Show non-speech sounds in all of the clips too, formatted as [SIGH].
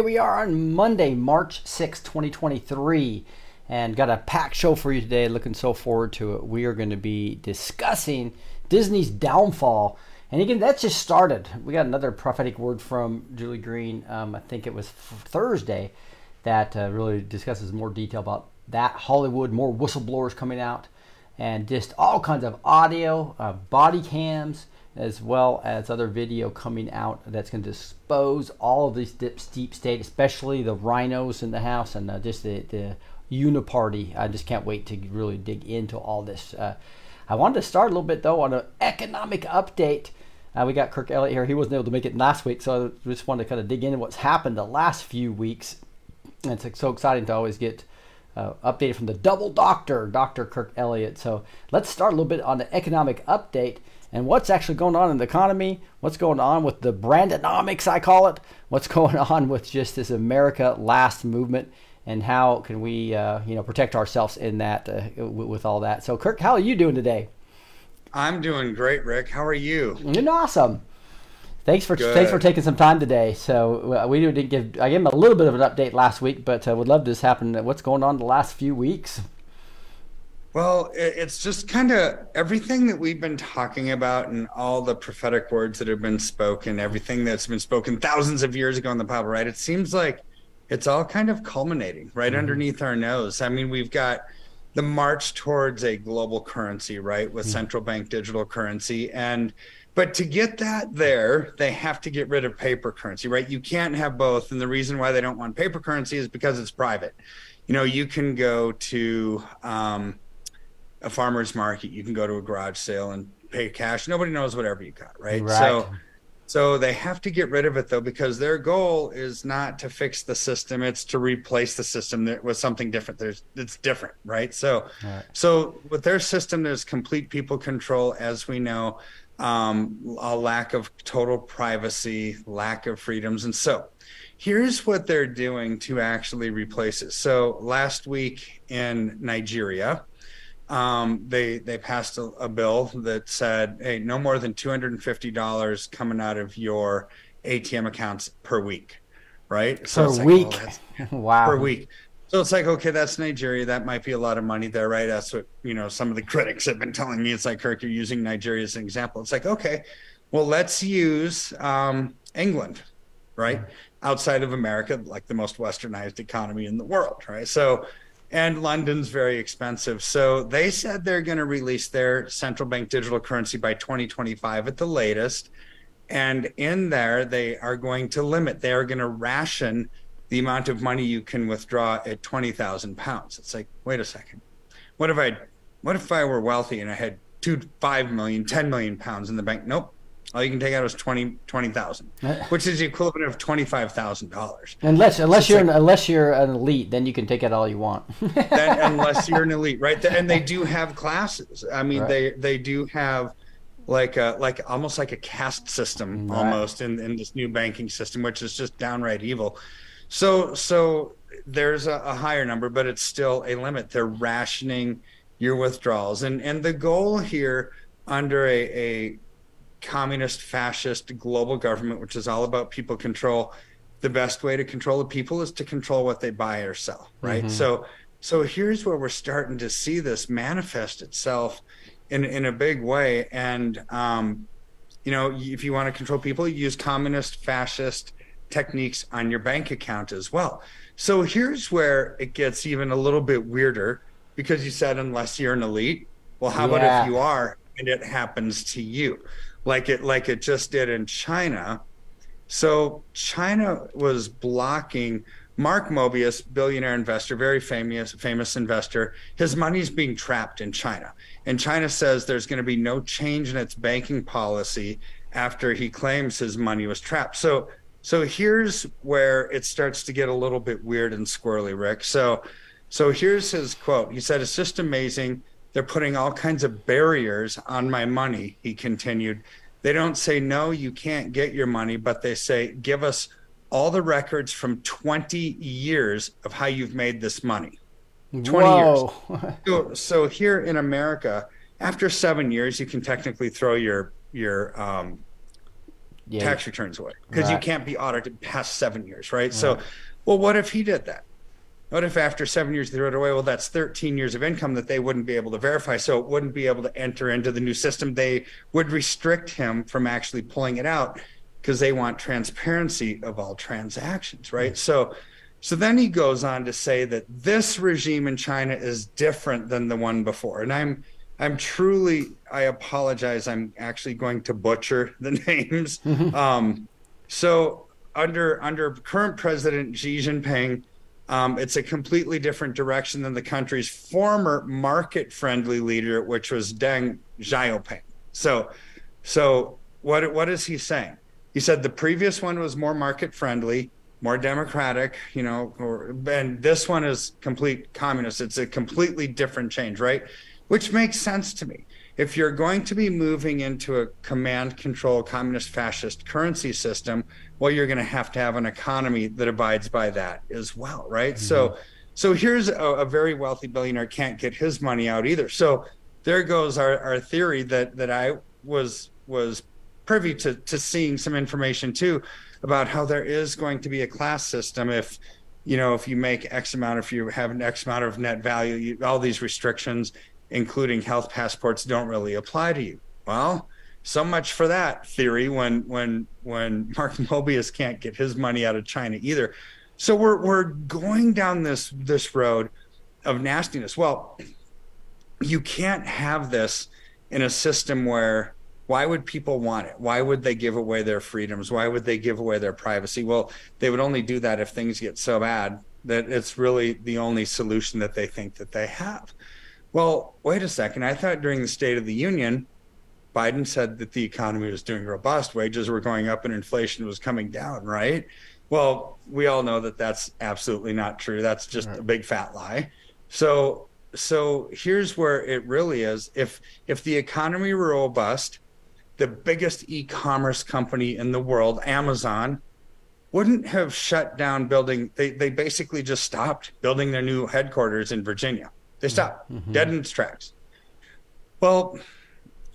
Here we are on Monday, March 6, 2023, and got a packed show for you today. Looking so forward to it. We are going to be discussing Disney's downfall. And again, that just started. We got another prophetic word from Julie Green. Um, I think it was Thursday that uh, really discusses more detail about that Hollywood, more whistleblowers coming out, and just all kinds of audio, uh, body cams, as well as other video coming out that's going to expose all of these deep, deep state, especially the RINOs in the house and uh, just the, the uniparty. I just can't wait to really dig into all this. Uh, I wanted to start a little bit though on an economic update. Uh, we got Kirk Elliott here. He wasn't able to make it last week, so I just wanted to kind of dig into what's happened the last few weeks. And it's so exciting to always get uh, updated from the double doctor, Dr. Kirk Elliott. So let's start a little bit on the economic update and what's actually going on in the economy, what's going on with the brandonomics, I call it, what's [LAUGHS] going on with just this America Last movement, and how can we, uh, you know, protect ourselves in that uh, w- with all that. So, Kirk, how are you doing today? I'm doing great, Rick. How are you? Doing awesome. Thanks for Good. thanks for taking some time today. So uh, we didn't give I gave him a little bit of an update last week, but uh, would love this happen. What's going on the last few weeks? Well, it's just kind of everything that we've been talking about and all the prophetic words that have been spoken, everything that's been spoken thousands of years ago in the Bible, right? It seems like it's all kind of culminating right underneath our nose. I mean, we've got the march towards a global currency, right, with central bank digital currency. And but to get that there, they have to get rid of paper currency, right? You can't have both. And the reason why they don't want paper currency is because it's private. You know, you can go to um, a farmer's market, you can go to a garage sale and pay cash. Nobody knows whatever you got, right? Right. So so they have to get rid of it though, because their goal is not to fix the system; it's to replace the system with something different. There's it's different, right? So, Right. so with their system, there's complete people control, as we know, um, a lack of total privacy, lack of freedoms, and so here's what they're doing to actually replace it. So last week in Nigeria, um, they they passed a, a bill that said, "Hey, no more than two hundred and fifty dollars coming out of your ATM accounts per week." Right? Per it's like, week. that's- [LAUGHS] wow. per week. So it's like, okay, that's Nigeria. That might be a lot of money there, right? That's what you know. Some of the critics have been telling me. It's like, Kirk, you're using Nigeria as an example. It's like, okay, well, let's use um, England, right? Outside of America, like the most westernized economy in the world, right? So, and London's very expensive. So they said they're going to release their central bank digital currency by 2025 at the latest. And in there, they are going to limit, they are going to ration the amount of money you can withdraw at 20,000 pounds. It's like, wait a second. What if I, what if I were wealthy and I had two, five million, 10 million pounds in the bank? Nope. All you can take out is 20, 20,000, uh, which is the equivalent of $25,000. Unless unless it's you're like- an, unless you're an elite, then you can take it all you want. [LAUGHS] Then, unless you're an elite, right? And they do have classes. I mean, Right. they, they do have like a, like almost like a caste system Right. almost in, in this new banking system, which is just downright evil. So so there's a, a higher number, but it's still a limit. They're rationing your withdrawals, and and the goal here under a, a communist fascist global government, which is all about people control, the best way to control the people is to control what they buy or sell, right? So so here's where we're starting to see this manifest itself in in a big way, and um, you know, if you want to control people, you use communist fascist techniques on your bank account as well. So here's where it gets even a little bit weirder because you said unless you're an elite. Well, how about if you are and it happens to you? Like it like it just did in China. So China was blocking Mark Mobius, billionaire investor, very famous famous investor. His money's being trapped in China. And China says there's going to be no change in its banking policy after he claims his money was trapped. So so here's where it starts to get a little bit weird and squirrely, Rick. So so here's his quote. He said, It's just amazing. They're putting all kinds of barriers on my money, he continued. They don't say, No, you can't get your money, but they say, Give us all the records from 20 years of how you've made this money. 20 Whoa. [LAUGHS] So, so here in America, after seven years, you can technically throw your your um, yeah. tax returns away because you can't be audited past seven years, right? So, well, what if he did that? What if after seven years they threw it away? Well, that's 13 years of income that they wouldn't be able to verify. So it wouldn't be able to enter into the new system. They would restrict him from actually pulling it out because they want transparency of all transactions, right? So, so then he goes on to say that this regime in China is different than the one before. And I'm I'm truly I apologize. I'm actually going to butcher [LAUGHS] the names. um, so under under current president Xi Jinping, um, it's a completely different direction than the country's former market-friendly leader, which was Deng Xiaoping. So, so what what is he saying? He said the previous one was more market-friendly, more democratic, you know, or, and this one is complete communist. It's a completely different change, right? Which makes sense to me. If you're going to be moving into a command control communist fascist currency system, well, you're going to have to have an economy that abides by that as well, right? So, mm-hmm. so here's a, a very wealthy billionaire can't get his money out either. So there goes our, our theory that that I was was privy to to seeing some information too about how there is going to be a class system if you know if you make x amount if you have an x amount of net value you, all these restrictions including health passports don't really apply to you well so much for that theory when when when [LAUGHS] mark mobius can't get his money out of china either. So we're we're going down this this road of nastiness. Well you can't have this in a system where why would people want it? Why would they give away their freedoms? Why would they give away their privacy? Well they would only do that if things get so bad that it's really the only solution that they think that they have. Well wait a second. I thought during the state of the union biden said that the economy was doing robust wages were going up and inflation was coming down right? Well we all know that that's absolutely not true. That's just a big fat lie. So so here's where it really is. If if the economy were robust the biggest e-commerce company in the world amazon wouldn't have shut down building they they basically just stopped building their new headquarters in virginia. They mm-hmm. stopped. Mm-hmm. Dead in its tracks. Well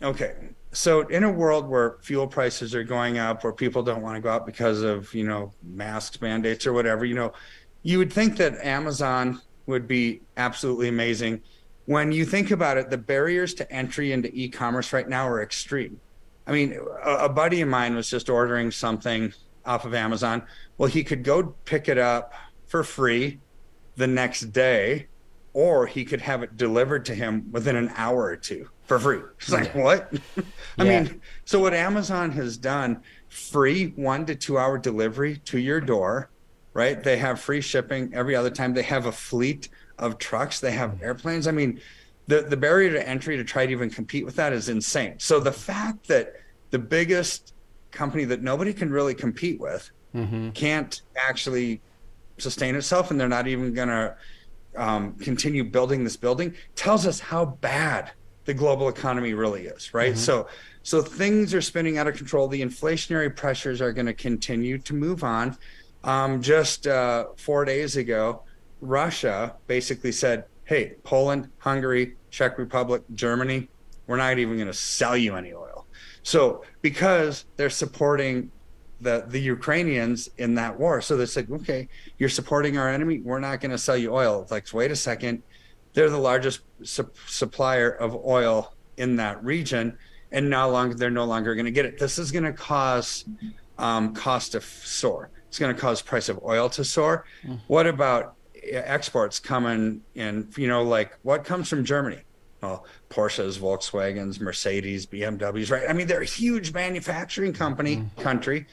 okay so in a world where fuel prices are going up where people don't want to go out because of you know masks mandates or whatever you know you would think that amazon would be absolutely amazing. When you think about it the barriers to entry into e-commerce right now are extreme. I mean a, a buddy of mine was just ordering something off of amazon. Well he could go pick it up for free the next day or he could have it delivered to him within an hour or two for free. It's like, what? [LAUGHS] I Yeah. mean, so what Amazon has done, free one to two hour delivery to your door, right? They have free shipping every other time. They have a fleet of trucks, they have airplanes. I mean, the, the barrier to entry to try to even compete with that is insane. So the fact that the biggest company that nobody can really compete with can't actually sustain itself and they're not even going to um, continue building this building tells us how bad the global economy really is right so So things are spinning out of control. The inflationary pressures are going to continue to move on. Um, just uh, four days ago, Russia basically said, "Hey, Poland, Hungary, Czech Republic, Germany, we're not even going to sell you any oil." So because they're supporting the the Ukrainians in that war, so they said, "Okay, you're supporting our enemy. We're not going to sell you oil." It's like, wait a second, they're the largest su- supplier of oil in that region, and no longer they're no longer going to get it. This is going to cause um, cost to soar. It's going to cause price of oil to soar. Mm. What about exports coming in? You know, like what comes from Germany? Well, Porsches, Volkswagens, Mercedes, BMWs, right? I mean, they're a huge manufacturing company mm. country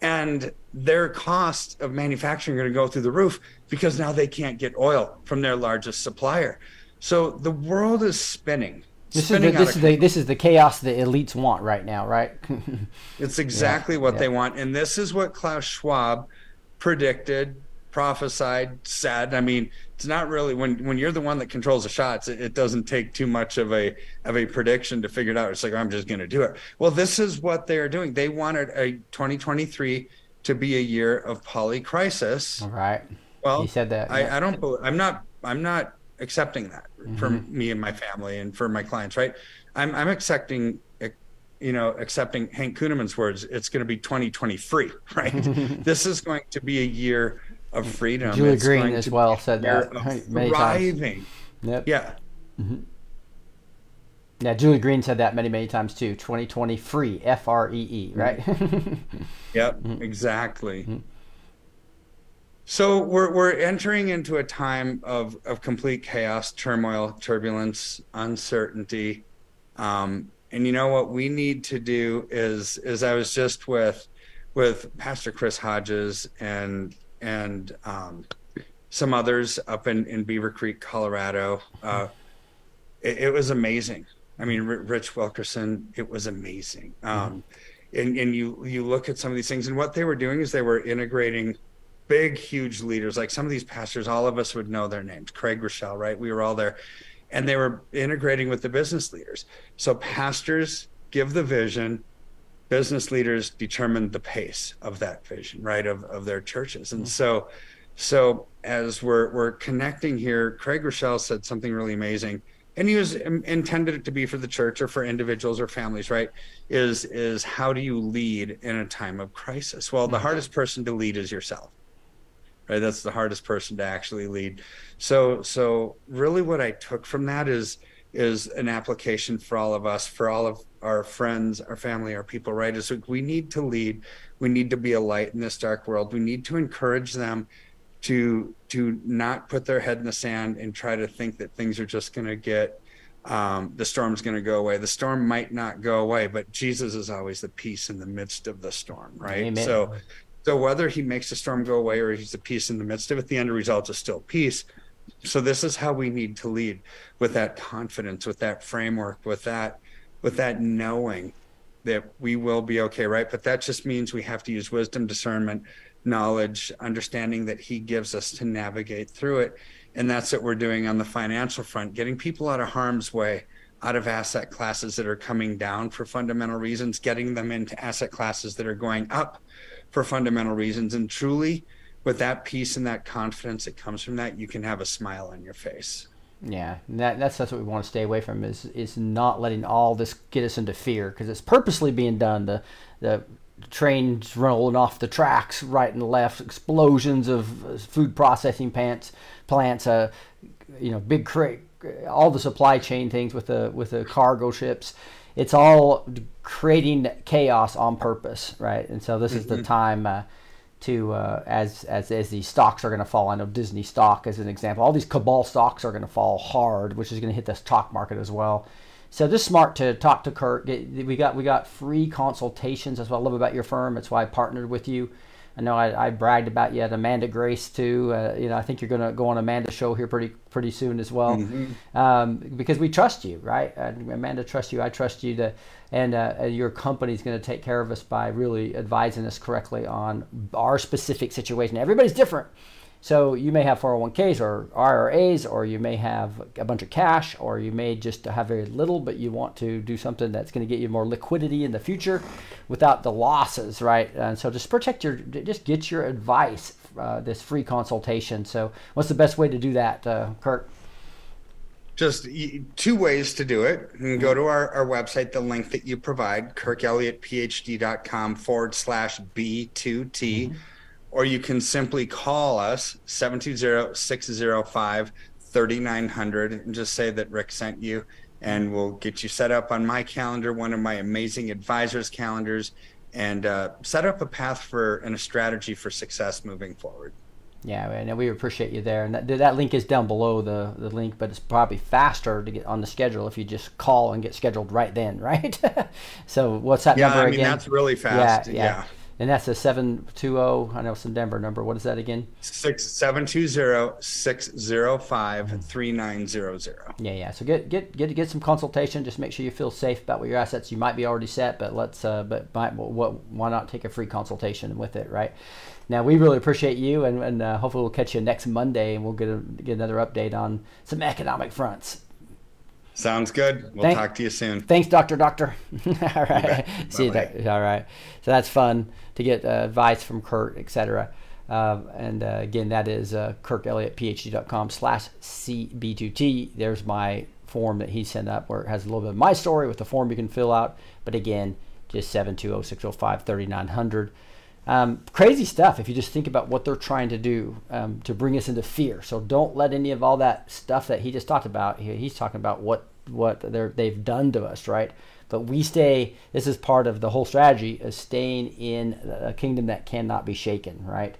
and their cost of manufacturing are going to go through the roof because now they can't get oil from their largest supplier. So the world is spinning. This is the, this is the this is the chaos the elites want right now, right? [LAUGHS] it's exactly yeah, what yeah. they want, and this is what Klaus Schwab predicted prophesied, said. I mean, it's not really when when you're the one that controls the shots. It, it, doesn't take too much of a of a prediction to figure it out. It's like I'm just going to do it. Well, this is what they are doing. They wanted a 2023 to be a year of polycrisis. All right. Well, he said that. I, I don't. I'm not. I'm not accepting that mm-hmm. for me and my family and for my clients. Right. I'm I'm accepting you know, accepting Hank Kunneman's words, it's going to be 2023, [LAUGHS] right? [LAUGHS] this is going to be a year of freedom. Julie it's Green as well said that many thriving. times. Yep. Yeah. Mm-hmm. Yeah, Julie Green said that many, many times too. 2020 free, F R E E, mm-hmm. right? [LAUGHS] yep, mm-hmm. exactly. Mm-hmm. So we're we're entering into a time of of complete chaos, turmoil, turbulence, uncertainty. Um, and you know what we need to do is is I was just with with Pastor Chris Hodges and and um, some others up in, in Beaver Creek, Colorado. Uh, it, it, was amazing. I mean, R- Rich Wilkerson, it was amazing. Um, and, and you you look at some of these things, and what they were doing is they were integrating big, huge leaders. Like some of these pastors, all of us would know their names. Craig Groeschel, right? We were all there, and they were integrating with the business leaders. So pastors give the vision, business leaders determine the pace of that vision, right, of, of their churches. And mm-hmm. so, so as we're we're connecting here, Craig Groeschel said something really amazing, and he was intended it to be for the church or for individuals or families, right? Is is how do you lead in a time of crisis? Well, the mm-hmm. hardest person to lead is yourself, right? That's the hardest person to actually lead. So, so really, what I took from that is is an application for all of us, for all of our friends, our family, our people, right? Is we need to lead. We need to be a light in this dark world. We need to encourage them to to not put their head in the sand and try to think that things are just going to get um, the storm's going to go away. The storm might not go away, but Jesus is always the peace in the midst of the storm, right? Amen. So, so whether he makes the storm go away or he's the peace in the midst of it, the end result is still peace. So this is how we need to lead with that confidence, with that framework, with that with that knowing that we will be okay, right? But that just means we have to use wisdom, discernment, knowledge, understanding that he gives us to navigate through it. And that's what we're doing on the financial front, getting people out of harm's way, out of asset classes that are coming down for fundamental reasons, getting them into asset classes that are going up for fundamental reasons. And truly, with that peace and that confidence that comes from that, you can have a smile on your face. Yeah, that, that's that's what we want to stay away from is is not letting all this get us into fear because it's purposely being done. The the trains rolling off the tracks right and left, explosions of uh, food processing plants, plants, uh, you know, big crate, all the supply chain things with the with the cargo ships. It's all creating chaos on purpose, right? And so this mm-hmm. is the mm-hmm. time. Uh, to uh, as as as these stocks are going to fall. I know Disney stock as an example. All these cabal stocks are going to fall hard, which is going to hit the stock market as well. So this smart to talk to Kirk. We got we got free consultations. That's what I love about your firm. That's why I partnered with you. I know I, I bragged about you at Amanda Grace too. Uh, you know, I think you're going to go on Amanda's show here pretty pretty soon as well, mm-hmm. um, because we trust you, right? Amanda trusts you. I trust you to, and uh, your company's going to take care of us by really advising us correctly on our specific situation. Everybody's different, So you may have 401ks or IRAs, or you may have a bunch of cash, or you may just have very little, but you want to do something that's going to get you more liquidity in the future without the losses, right? And so just protect your, just get your advice, uh, this free consultation. So what's the best way to do that, uh, Kirk? Just two ways to do it. You can go to our, our website, the link that you provide, kirkelliottphd.com forward slash B2T, or you can simply call us 720-605-3900 and just say that Rick sent you and we'll get you set up on my calendar, one of my amazing advisors' calendars, and uh, set up a path for and a strategy for success moving forward. Yeah, and we appreciate you there. And that, that link is down below the, the link, but it's probably faster to get on the schedule if you just call and get scheduled right then, [LAUGHS] right? so what's that Yeah, number I mean, again? that's really fast. Yeah, Yeah. yeah. And that's a 720, I know some Denver number. What is that again? Six seven two zero six zero five three nine zero zero. Yeah, yeah. So get get get get some consultation. Just make sure you feel safe about what your assets. You might be already set, but let's uh, but might, what why not take a free consultation with it, right? Now we really appreciate you, and, and uh, hopefully we'll catch you next Monday, and we'll get a, get another update on some economic fronts. Sounds good. We'll Thank- talk to you soon. Thanks, Doctor Doctor. [LAUGHS] All right. [LAUGHS] See you. All right. So that's fun to get uh, advice from Kirk, etc. Uh, and uh, again, that is uh, kirkelliottphd.com slash cb2t. There's my form that he sent up where it has a little bit of my story with the form you can fill out. But again, just 720-605-3900. Um, crazy stuff if you just think about what they're trying to do um, to bring us into fear. So don't let any of all that stuff that he just talked about. He, he's talking about what what they've done to us, right? But we stay. This is part of the whole strategy of staying in a kingdom that cannot be shaken, right?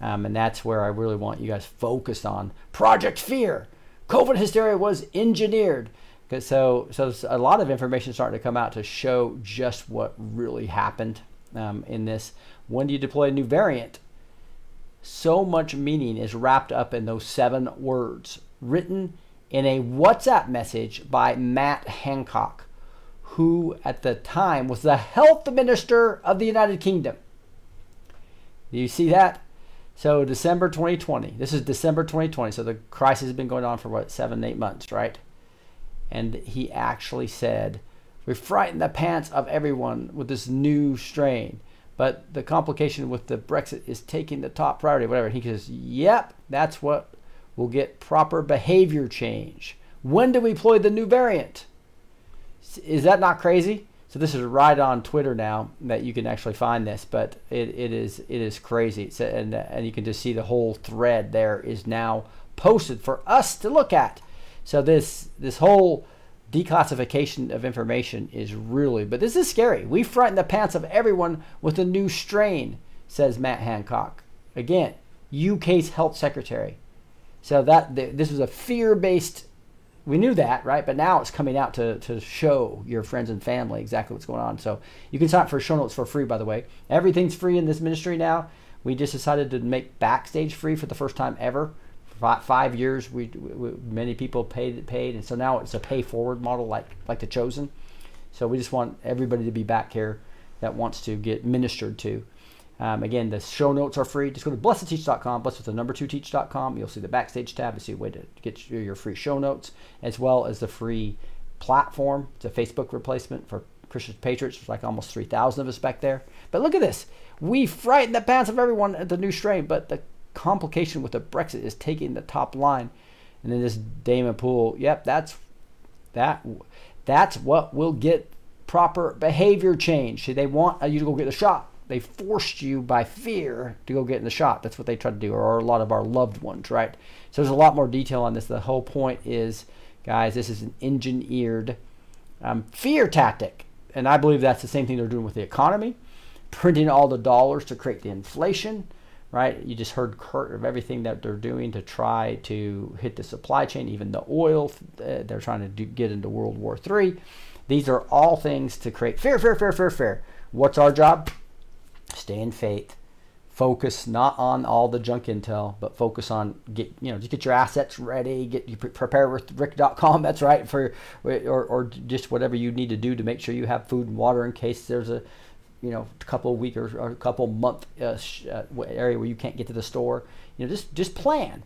Um, and that's where I really want you guys focused on Project Fear. COVID hysteria was engineered. So, so a lot of information starting to come out to show just what really happened um, in this. When do you deploy a new variant? So much meaning is wrapped up in those seven words, written in a WhatsApp message by Matt Hancock, who at the time was the health minister of the United Kingdom. Do you see that? So December 2020. This is December 2020. So the crisis has been going on for what seven, eight months, right? And he actually said, "We frightened the pants of everyone with this new strain, but the complication with the Brexit is taking the top priority." Whatever. He says, "Yep, that's what will get proper behavior change." When do we deploy the new variant? Is that not crazy? So this is right on Twitter now that you can actually find this, but it, it is it is crazy. It's, and and you can just see the whole thread there is now posted for us to look at. So this this whole declassification of information is really, but this is scary. We frighten the pants of everyone with a new strain, says Matt Hancock. Again, UK's health secretary. So that this was a fear-based we knew that, right? But now it's coming out to, to show your friends and family exactly what's going on. So you can sign up for show notes for free, by the way. Everything's free in this ministry now. We just decided to make Backstage free for the first time ever. Five, five years, we, we many people paid paid, and so now it's a pay forward model, like like the Chosen. So we just want everybody to be back here that wants to get ministered to. Um, again, the show notes are free. Just go to blessedteach.com, blessed with the number two teach.com. You'll see the backstage tab to see a way to get your, your free show notes, as well as the free platform. It's a Facebook replacement for Christian Patriots. There's like almost 3,000 of us back there. But look at this. We frighten the pants of everyone at the new strain, but the complication with the Brexit is taking the top line. And then this Damon Poole, yep, that's that. That's what will get proper behavior change. They want you to go get the shot. They forced you by fear to go get in the shot. That's what they try to do, or a lot of our loved ones, right? So there's a lot more detail on this. The whole point is, guys, this is an engineered um, fear tactic, and I believe that's the same thing they're doing with the economy, printing all the dollars to create the inflation, right? You just heard Kirk of everything that they're doing to try to hit the supply chain, even the oil. Uh, they're trying to do, get into World War III. These are all things to create fear, fear, fear, fear, fear. What's our job? Stay in faith. Focus not on all the junk intel, but focus on get you know just get your assets ready. Get you pre- prepare with Rick.com. That's right for or or just whatever you need to do to make sure you have food and water in case there's a you know a couple of week or, or a couple month uh, uh, area where you can't get to the store. You know, just just plan,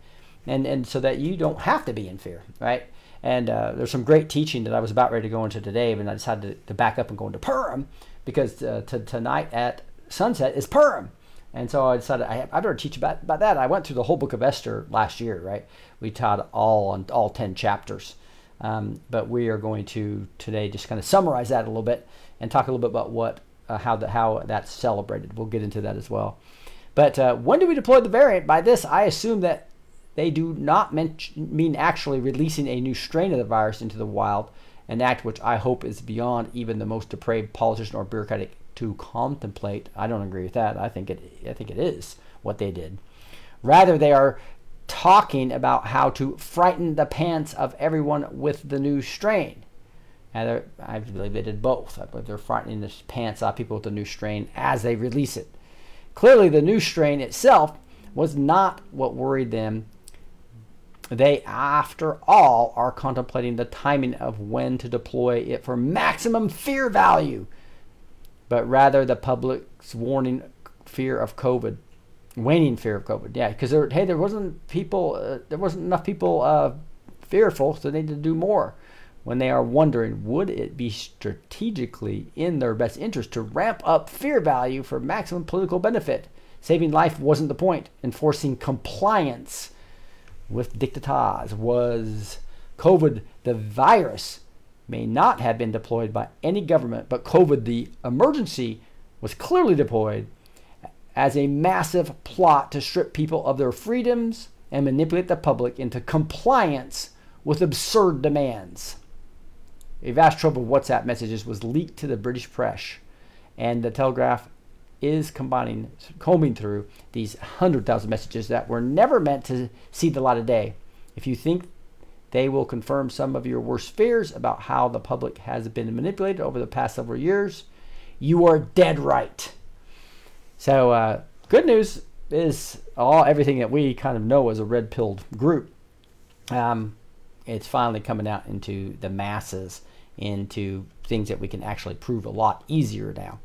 and and so that you don't have to be in fear, right? And uh, there's some great teaching that I was about ready to go into today, but I decided to, to back up and go into Purim because uh, to, tonight at sunset is Purim. And so I decided I, I better teach about, about that. I went through the whole book of Esther last year, right? We taught all on all 10 chapters. Um, but we are going to today just kind of summarize that a little bit and talk a little bit about what uh, how the, how that's celebrated. We'll get into that as well. But uh, when do we deploy the variant? By this, I assume that they do not mean actually releasing a new strain of the virus into the wild, an act which I hope is beyond even the most depraved politician or bureaucratic to contemplate. I don't agree with that. I think it I think it is what they did. Rather, they are talking about how to frighten the pants of everyone with the new strain. And I believe they did both. I believe they're frightening the pants off people with the new strain as they release it. Clearly, the new strain itself was not what worried them they, after all, are contemplating the timing of when to deploy it for maximum fear value, but rather the public's warning fear of COVID, waning fear of COVID. Yeah, because hey, there wasn't people, uh, there wasn't enough people uh, fearful, so they need to do more. When they are wondering, would it be strategically in their best interest to ramp up fear value for maximum political benefit? Saving life wasn't the point. Enforcing compliance with dictators was COVID, the virus, may not have been deployed by any government, but COVID, the emergency, was clearly deployed as a massive plot to strip people of their freedoms and manipulate the public into compliance with absurd demands. A vast trove of WhatsApp messages was leaked to the British press, and the Telegraph is combining, combing through these 100,000 messages that were never meant to see the light of day. If you think they will confirm some of your worst fears about how the public has been manipulated over the past several years, you are dead right. So, uh, good news is all everything that we kind of know as a red pilled group. Um, it's finally coming out into the masses, into things that we can actually prove a lot easier now.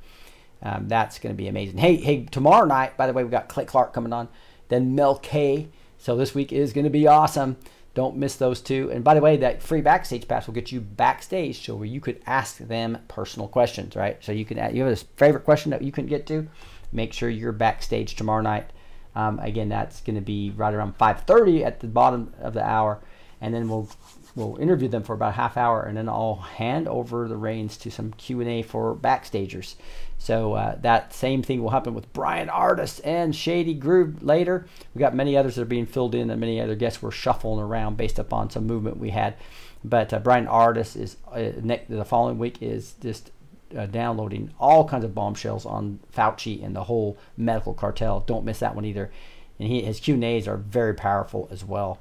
Um, that's going to be amazing. Hey, hey, tomorrow night, by the way, we've got Clay Clark coming on, then Mel K. So this week is going to be awesome. Don't miss those two. And by the way, that free backstage pass will get you backstage so where you could ask them personal questions, right? So you can you have a favorite question that you couldn't get to, make sure you're backstage tomorrow night. Um, again, that's going to be right around 5:30 at the bottom of the hour, and then we'll we'll interview them for about a half hour, and then I'll hand over the reins to some Q and A for backstagers. So uh, that same thing will happen with Bryan Ardis and Shady Grove later. We got many others that are being filled in, and many other guests were shuffling around based upon some movement we had. But uh, Bryan Ardis is uh, next, the following week is just uh, downloading all kinds of bombshells on Fauci and the whole medical cartel. Don't miss that one either. And he, his Q and A's are very powerful as well.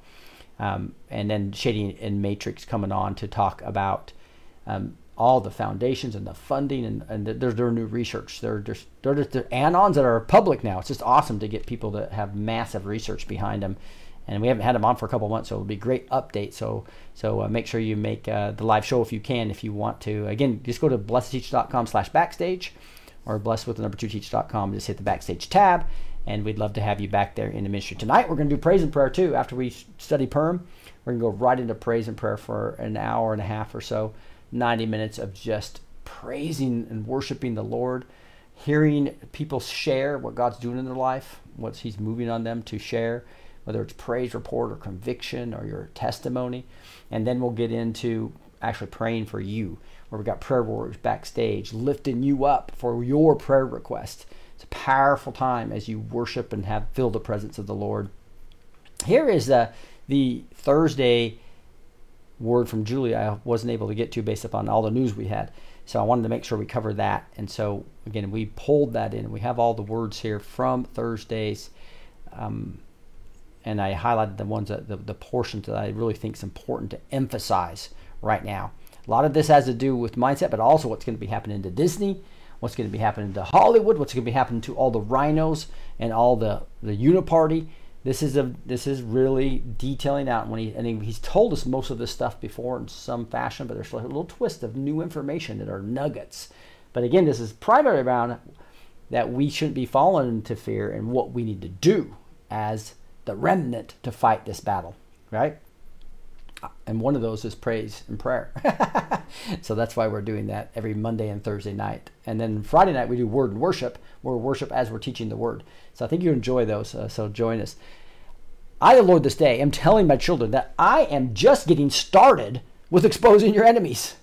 Um, and then Shady and Matrix coming on to talk about um, all the foundations and the funding and, and there's their new research. They're just they're just they're anons that are public now. It's just awesome to get people that have massive research behind them. And we haven't had them on for a couple months, so it'll be a great update. So so uh, make sure you make uh, the live show if you can, if you want to. Again, just go to blessedteach.com slash backstage or blessed with number two teach.com. Just hit the backstage tab, and we'd love to have you back there in the ministry. Tonight, we're going to do praise and prayer too. After we study Purim, we're going to go right into praise and prayer for an hour and a half or so. 90 minutes of just praising and worshiping the Lord, hearing people share what God's doing in their life, what He's moving on them to share, whether it's praise report or conviction or your testimony. And then we'll get into actually praying for you, where we've got prayer warriors backstage lifting you up for your prayer request. It's a powerful time as you worship and have feel the presence of the Lord. Here is the, the Thursday word from Julie I wasn't able to get to based upon all the news we had. So I wanted to make sure we cover that. And so again, we pulled that in. We have all the words here from Thursdays. Um, and I highlighted the ones that the, the portions that I really think is important to emphasize right now. A lot of this has to do with mindset, but also what's going to be happening to Disney, what's going to be happening to Hollywood, what's going to be happening to all the RINOs and all the the uniparty this is a this is really detailing out when he and he, he's told us most of this stuff before in some fashion, but there's a little twist of new information that are nuggets. But again, this is primarily around that we shouldn't be falling into fear and what we need to do as the remnant to fight this battle, right? And one of those is praise and prayer. [LAUGHS] so that's why we're doing that every Monday and Thursday night. And then Friday night we do word and worship, where we worship as we're teaching the word. So I think you enjoy those. Uh, so join us. I, the Lord, this day am telling my children that I am just getting started with exposing your enemies.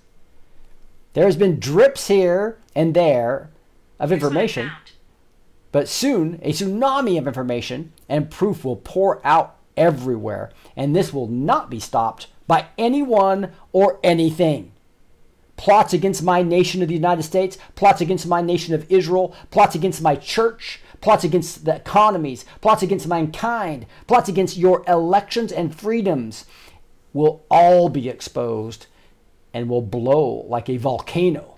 There has been drips here and there of information, but soon a tsunami of information and proof will pour out everywhere, and this will not be stopped by anyone or anything. Plots against my nation of the United States, plots against my nation of Israel, plots against my church, plots against the economies, plots against mankind, plots against your elections and freedoms will all be exposed and will blow like a volcano.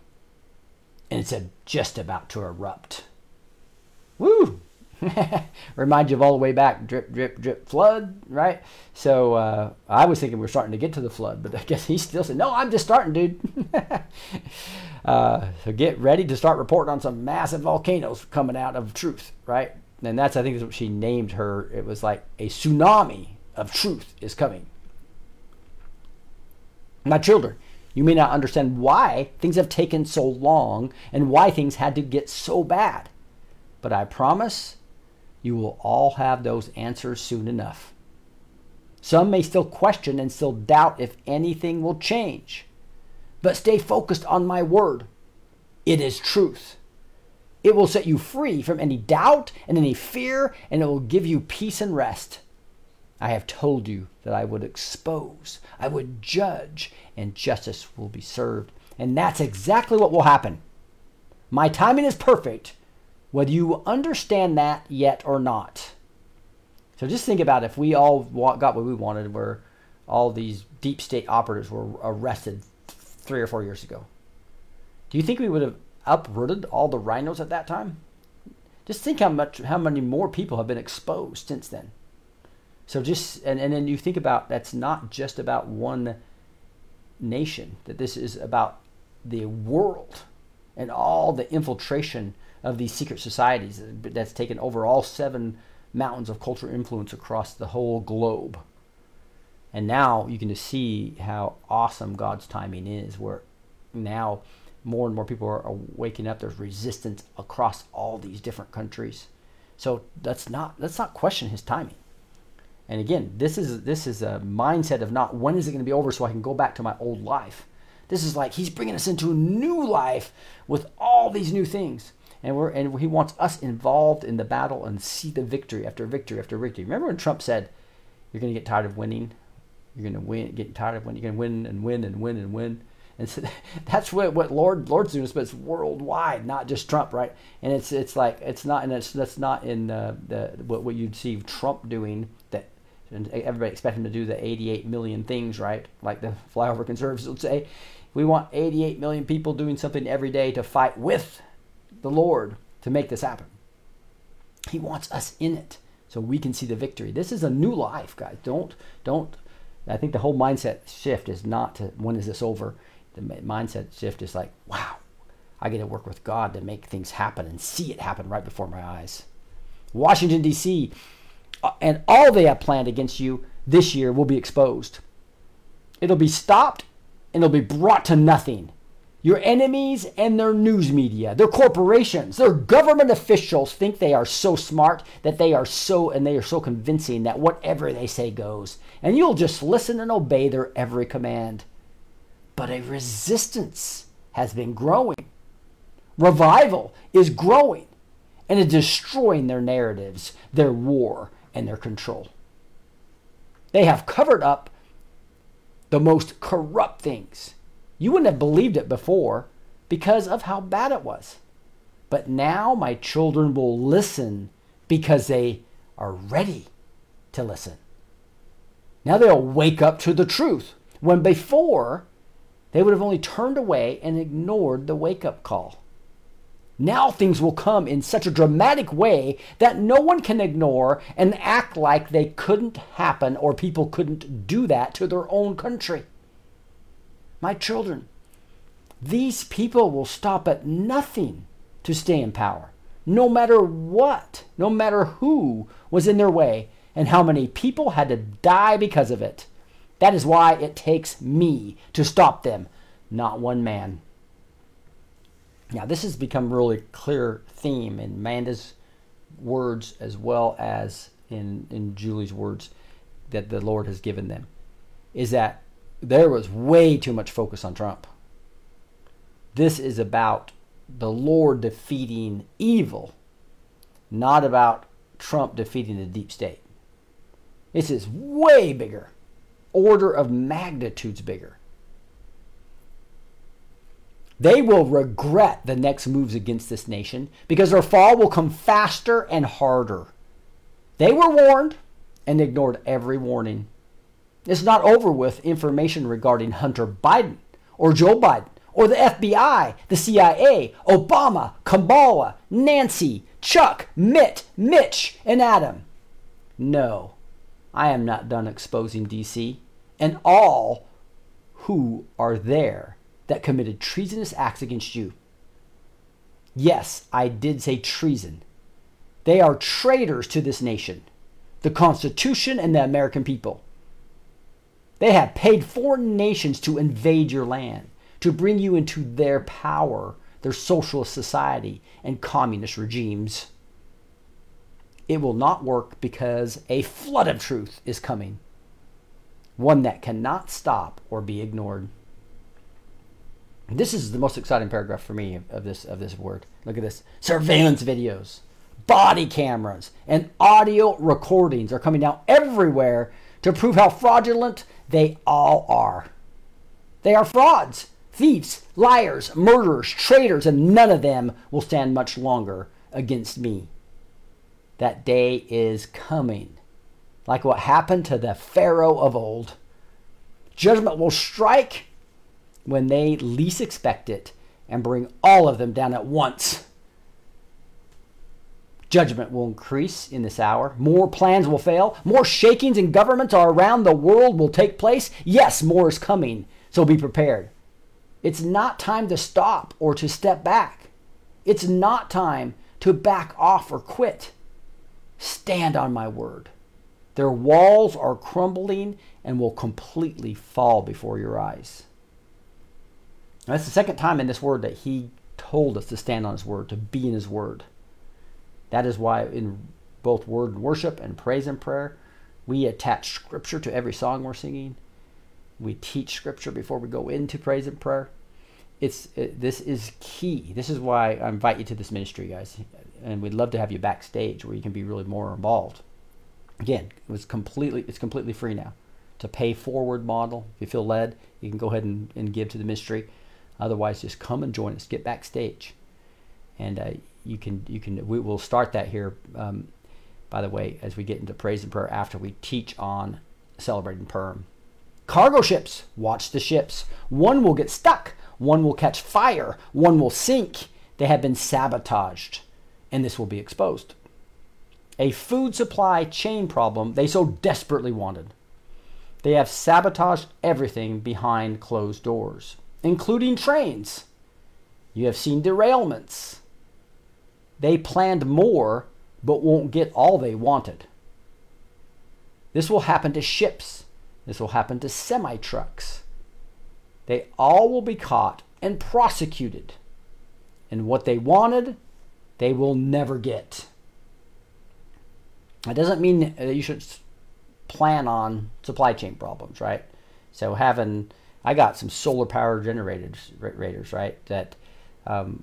And it's just about to erupt. Woo! [LAUGHS] Remind you of all the way back, drip, drip, drip, flood, right? So uh, I was thinking we are starting to get to the flood, but I guess he still said, "No, I'm just starting, dude." [LAUGHS] uh, so get ready to start reporting on some massive volcanoes coming out of truth, right? And that's I think is what she named her. It was like a tsunami of truth is coming. My children, you may not understand why things have taken so long and why things had to get so bad. But I promise you will all have those answers soon enough. Some may still question and still doubt if anything will change. But stay focused on my word. It is truth. It will set you free from any doubt and any fear, and it will give you peace and rest. I have told you that I would expose, I would judge, and justice will be served. And that's exactly what will happen. My timing is perfect, whether you understand that yet or not. So just think about if we all got what we wanted, where all these deep state operatives were arrested three or four years ago. Do you think we would have uprooted all the RINOs at that time? Just think how much, how many more people have been exposed since then. So just and, and then you think about that's not just about one nation, that this is about the world and all the infiltration of these secret societies that's taken over all seven mountains of cultural influence across the whole globe. And now you can just see how awesome God's timing is, where now more and more people are, waking up. There's resistance across all these different countries. So let's not let's not question His timing. And again, this is this is a mindset of not when is it going to be over so I can go back to my old life. This is like He's bringing us into a new life with all these new things and we're and he wants us involved in the battle and see the victory after victory after victory. Remember when Trump said, "You're going to get tired of winning. You're going to win, get tired of winning. You're going to win and win and win and win." And so [LAUGHS] that's what what Lord Lord's doing, but it's worldwide, not just Trump, right? And it's it's like it's not, and it's that's not in uh, the what what you'd see Trump doing that. And everybody expect him to do the 88 million things, right? Like the flyover conservatives would say, we want 88 million people doing something every day to fight with the Lord to make this happen. He wants us in it so we can see the victory. This is a new life, guys. Don't don't I think the whole mindset shift is not to when is this over? The mindset shift is like, wow, I get to work with God to make things happen and see it happen right before my eyes. Washington D.C. Uh, and all they have planned against you this year will be exposed. It'll be stopped and it'll be brought to nothing. Your enemies and their news media, their corporations, their government officials think they are so smart that they are so and they are so convincing that whatever they say goes. And you'll just listen and obey their every command. But a resistance has been growing. Revival is growing and is destroying their narratives, their war, and their control. They have covered up the most corrupt things you wouldn't have believed it before because of how bad it was. But now my children will listen because they are ready to listen. Now they'll wake up to the truth when before they would have only turned away and ignored the wake up call. Now things will come in such a dramatic way that no one can ignore and act like they couldn't happen or people couldn't do that to their own country my children. These people will stop at nothing to stay in power. no matter what, no matter who was in their way, and how many people had to die because of it. That is why it takes me to stop them, not one man. Now, this has become really clear theme in Amanda's words as well as in, in Julie's words that the Lord has given them, is that there was way too much focus on Trump. This is about the Lord defeating evil, not about Trump defeating the deep state. This is way bigger, order of magnitudes bigger. They will regret the next moves against this nation because their fall will come faster and harder. They were warned and ignored every warning. It's not over with information regarding Hunter Biden or Joe Biden or the FBI, the CIA, Obama, Kamala, Nancy, Chuck, Mitt, Mitch, and Adam. No, I am not done exposing DC and all who are there that committed treasonous acts against you. Yes, I did say treason. They are traitors to this nation, the Constitution, and the American people. They have paid foreign nations to invade your land, to bring you into their power, their socialist society, and communist regimes. It will not work because a flood of truth is coming, one that cannot stop or be ignored. This is the most exciting paragraph for me of this of this word. Look at this. Surveillance videos, body cameras, and audio recordings are coming out everywhere to prove how fraudulent they all are. They are frauds, thieves, liars, murderers, traitors, and none of them will stand much longer against me. That day is coming, like what happened to the Pharaoh of old. Judgment will strike when they least expect it and bring all of them down at once. Judgment will increase in this hour. More plans will fail. More shakings in governments around the world will take place. Yes, more is coming, so be prepared. It's not time to stop or to step back. It's not time to back off or quit. Stand on my word. Their walls are crumbling and will completely fall before your eyes. Now, that's the second time in this word that he told us to stand on his word, to be in his word. That is why in both word worship and praise and prayer, we attach scripture to every song we're singing. We teach scripture before we go into praise and prayer. It's it, this is key. This is why I invite you to this ministry, guys, and we'd love to have you backstage where you can be really more involved. Again, it was completely it's completely free now. It's a pay forward model. If you feel led, you can go ahead and, and give to the ministry. Otherwise, just come and join us. Get backstage, and uh, you can you can we will start that here. Um, by the way, as we get into praise and prayer after we teach on celebrating Purim. Cargo ships, watch the ships. One will get stuck. One will catch fire. One will sink. They have been sabotaged, and this will be exposed. A food supply chain problem they so desperately wanted. They have sabotaged everything behind closed doors including trains. You have seen derailments. They planned more, but won't get all they wanted. This will happen to ships. This will happen to semi trucks. They all will be caught and prosecuted. And what they wanted, they will never get. That doesn't mean that you should plan on supply chain problems, right? So having I got some solar power generators, generators right? That um,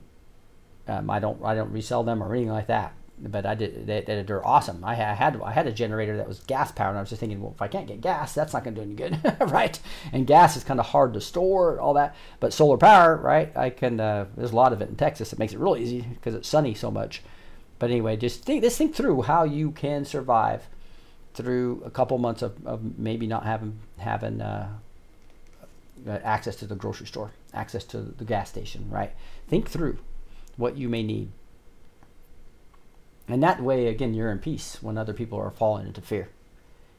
um, I don't I don't resell them or anything like that. But I did they, they're awesome. I had I had a generator that was gas powered. and I was just thinking, well, if I can't get gas, that's not going to do any good, [LAUGHS] right? And gas is kind of hard to store, all that. But solar power, right? I can. Uh, there's a lot of it in Texas. It makes it real easy because it's sunny so much. But anyway, just think just think through how you can survive through a couple months of, of maybe not having having uh, uh, access to the grocery store, access to the gas station, right? Think through what you may need. And that way, again, you're in peace when other people are falling into fear.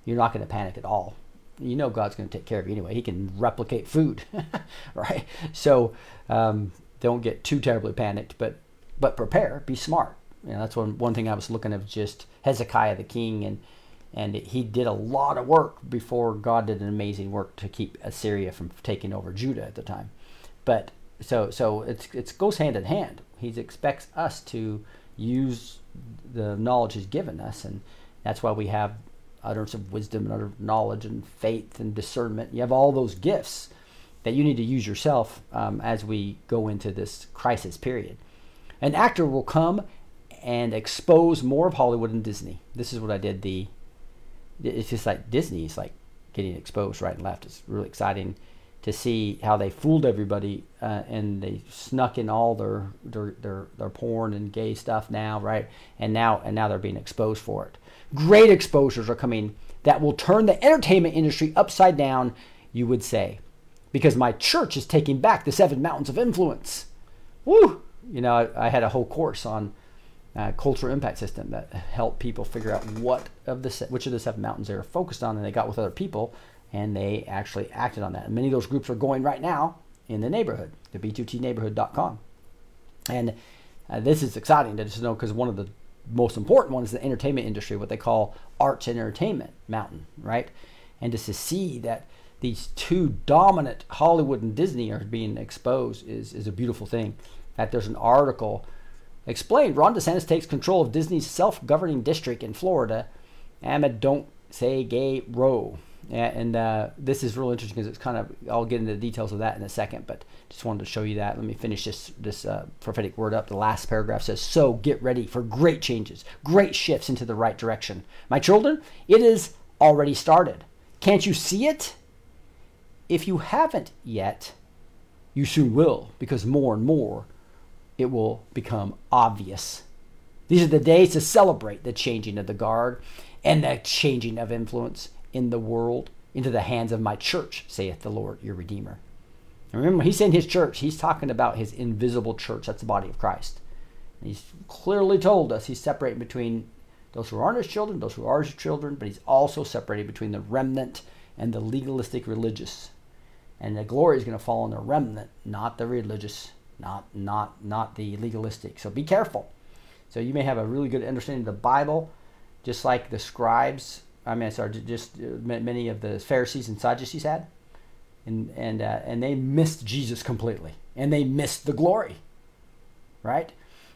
You're not going to panic at all. You know God's going to take care of you anyway. He can replicate food, [LAUGHS] right? So um, don't get too terribly panicked, but but prepare. Be smart. You know, that's one one thing I was looking at just Hezekiah the king, and and he did a lot of work before God did an amazing work to keep Assyria from taking over Judah at the time. But so so it's it goes hand in hand. He expects us to use the knowledge He's given us, and that's why we have utterance of wisdom and utter knowledge and faith and discernment. You have all those gifts that you need to use yourself um, as we go into this crisis period. An actor will come and expose more of Hollywood and Disney. This is what I did. The it's just like Disney is like getting exposed right and left. It's really exciting to see how they fooled everybody uh, and they snuck in all their, their their their porn and gay stuff now, right? And now and now they're being exposed for it. Great exposures are coming that will turn the entertainment industry upside down, you would say, because my church is taking back the seven mountains of influence. Woo! You know, I, I had a whole course on uh, cultural impact system that helped people figure out what of the which of the seven mountains they were focused on, and they got with other people, and they actually acted on that. And many of those groups are going right now in the neighborhood, the b2tneighborhood.com, and uh, this is exciting to just know because one of the most important ones is the entertainment industry, what they call arts and entertainment mountain, right? And just to see that these two dominant Hollywood and Disney are being exposed is, is a beautiful thing. That there's an article explained Ron DeSantis takes control of Disney's self-governing district in Florida amid Don't Say Gay Row. And uh, this is real interesting because it's kind of, I'll get into the details of that in a second, but just wanted to show you that. Let me finish this, this uh, prophetic word up. The last paragraph says, So get ready for great changes, great shifts into the right direction. My children, it is already started. Can't you see it? If you haven't yet, you soon will, because more and more it will become obvious. These are the days to celebrate the changing of the guard and the changing of influence in the world into the hands of my church, saith the Lord your Redeemer. And remember, he's saying his church, he's talking about his invisible church. That's the body of Christ. And he's clearly told us he's separating between those who aren't his children, those who are his children, but he's also separating between the remnant and the legalistic religious. And the glory is going to fall on the remnant, not the religious, not not not the legalistic. So be careful. So you may have a really good understanding of the Bible, just like the scribes. I mean, sorry, just uh, many of the Pharisees and Sadducees had, and and uh, and they missed Jesus completely, and they missed the glory, right?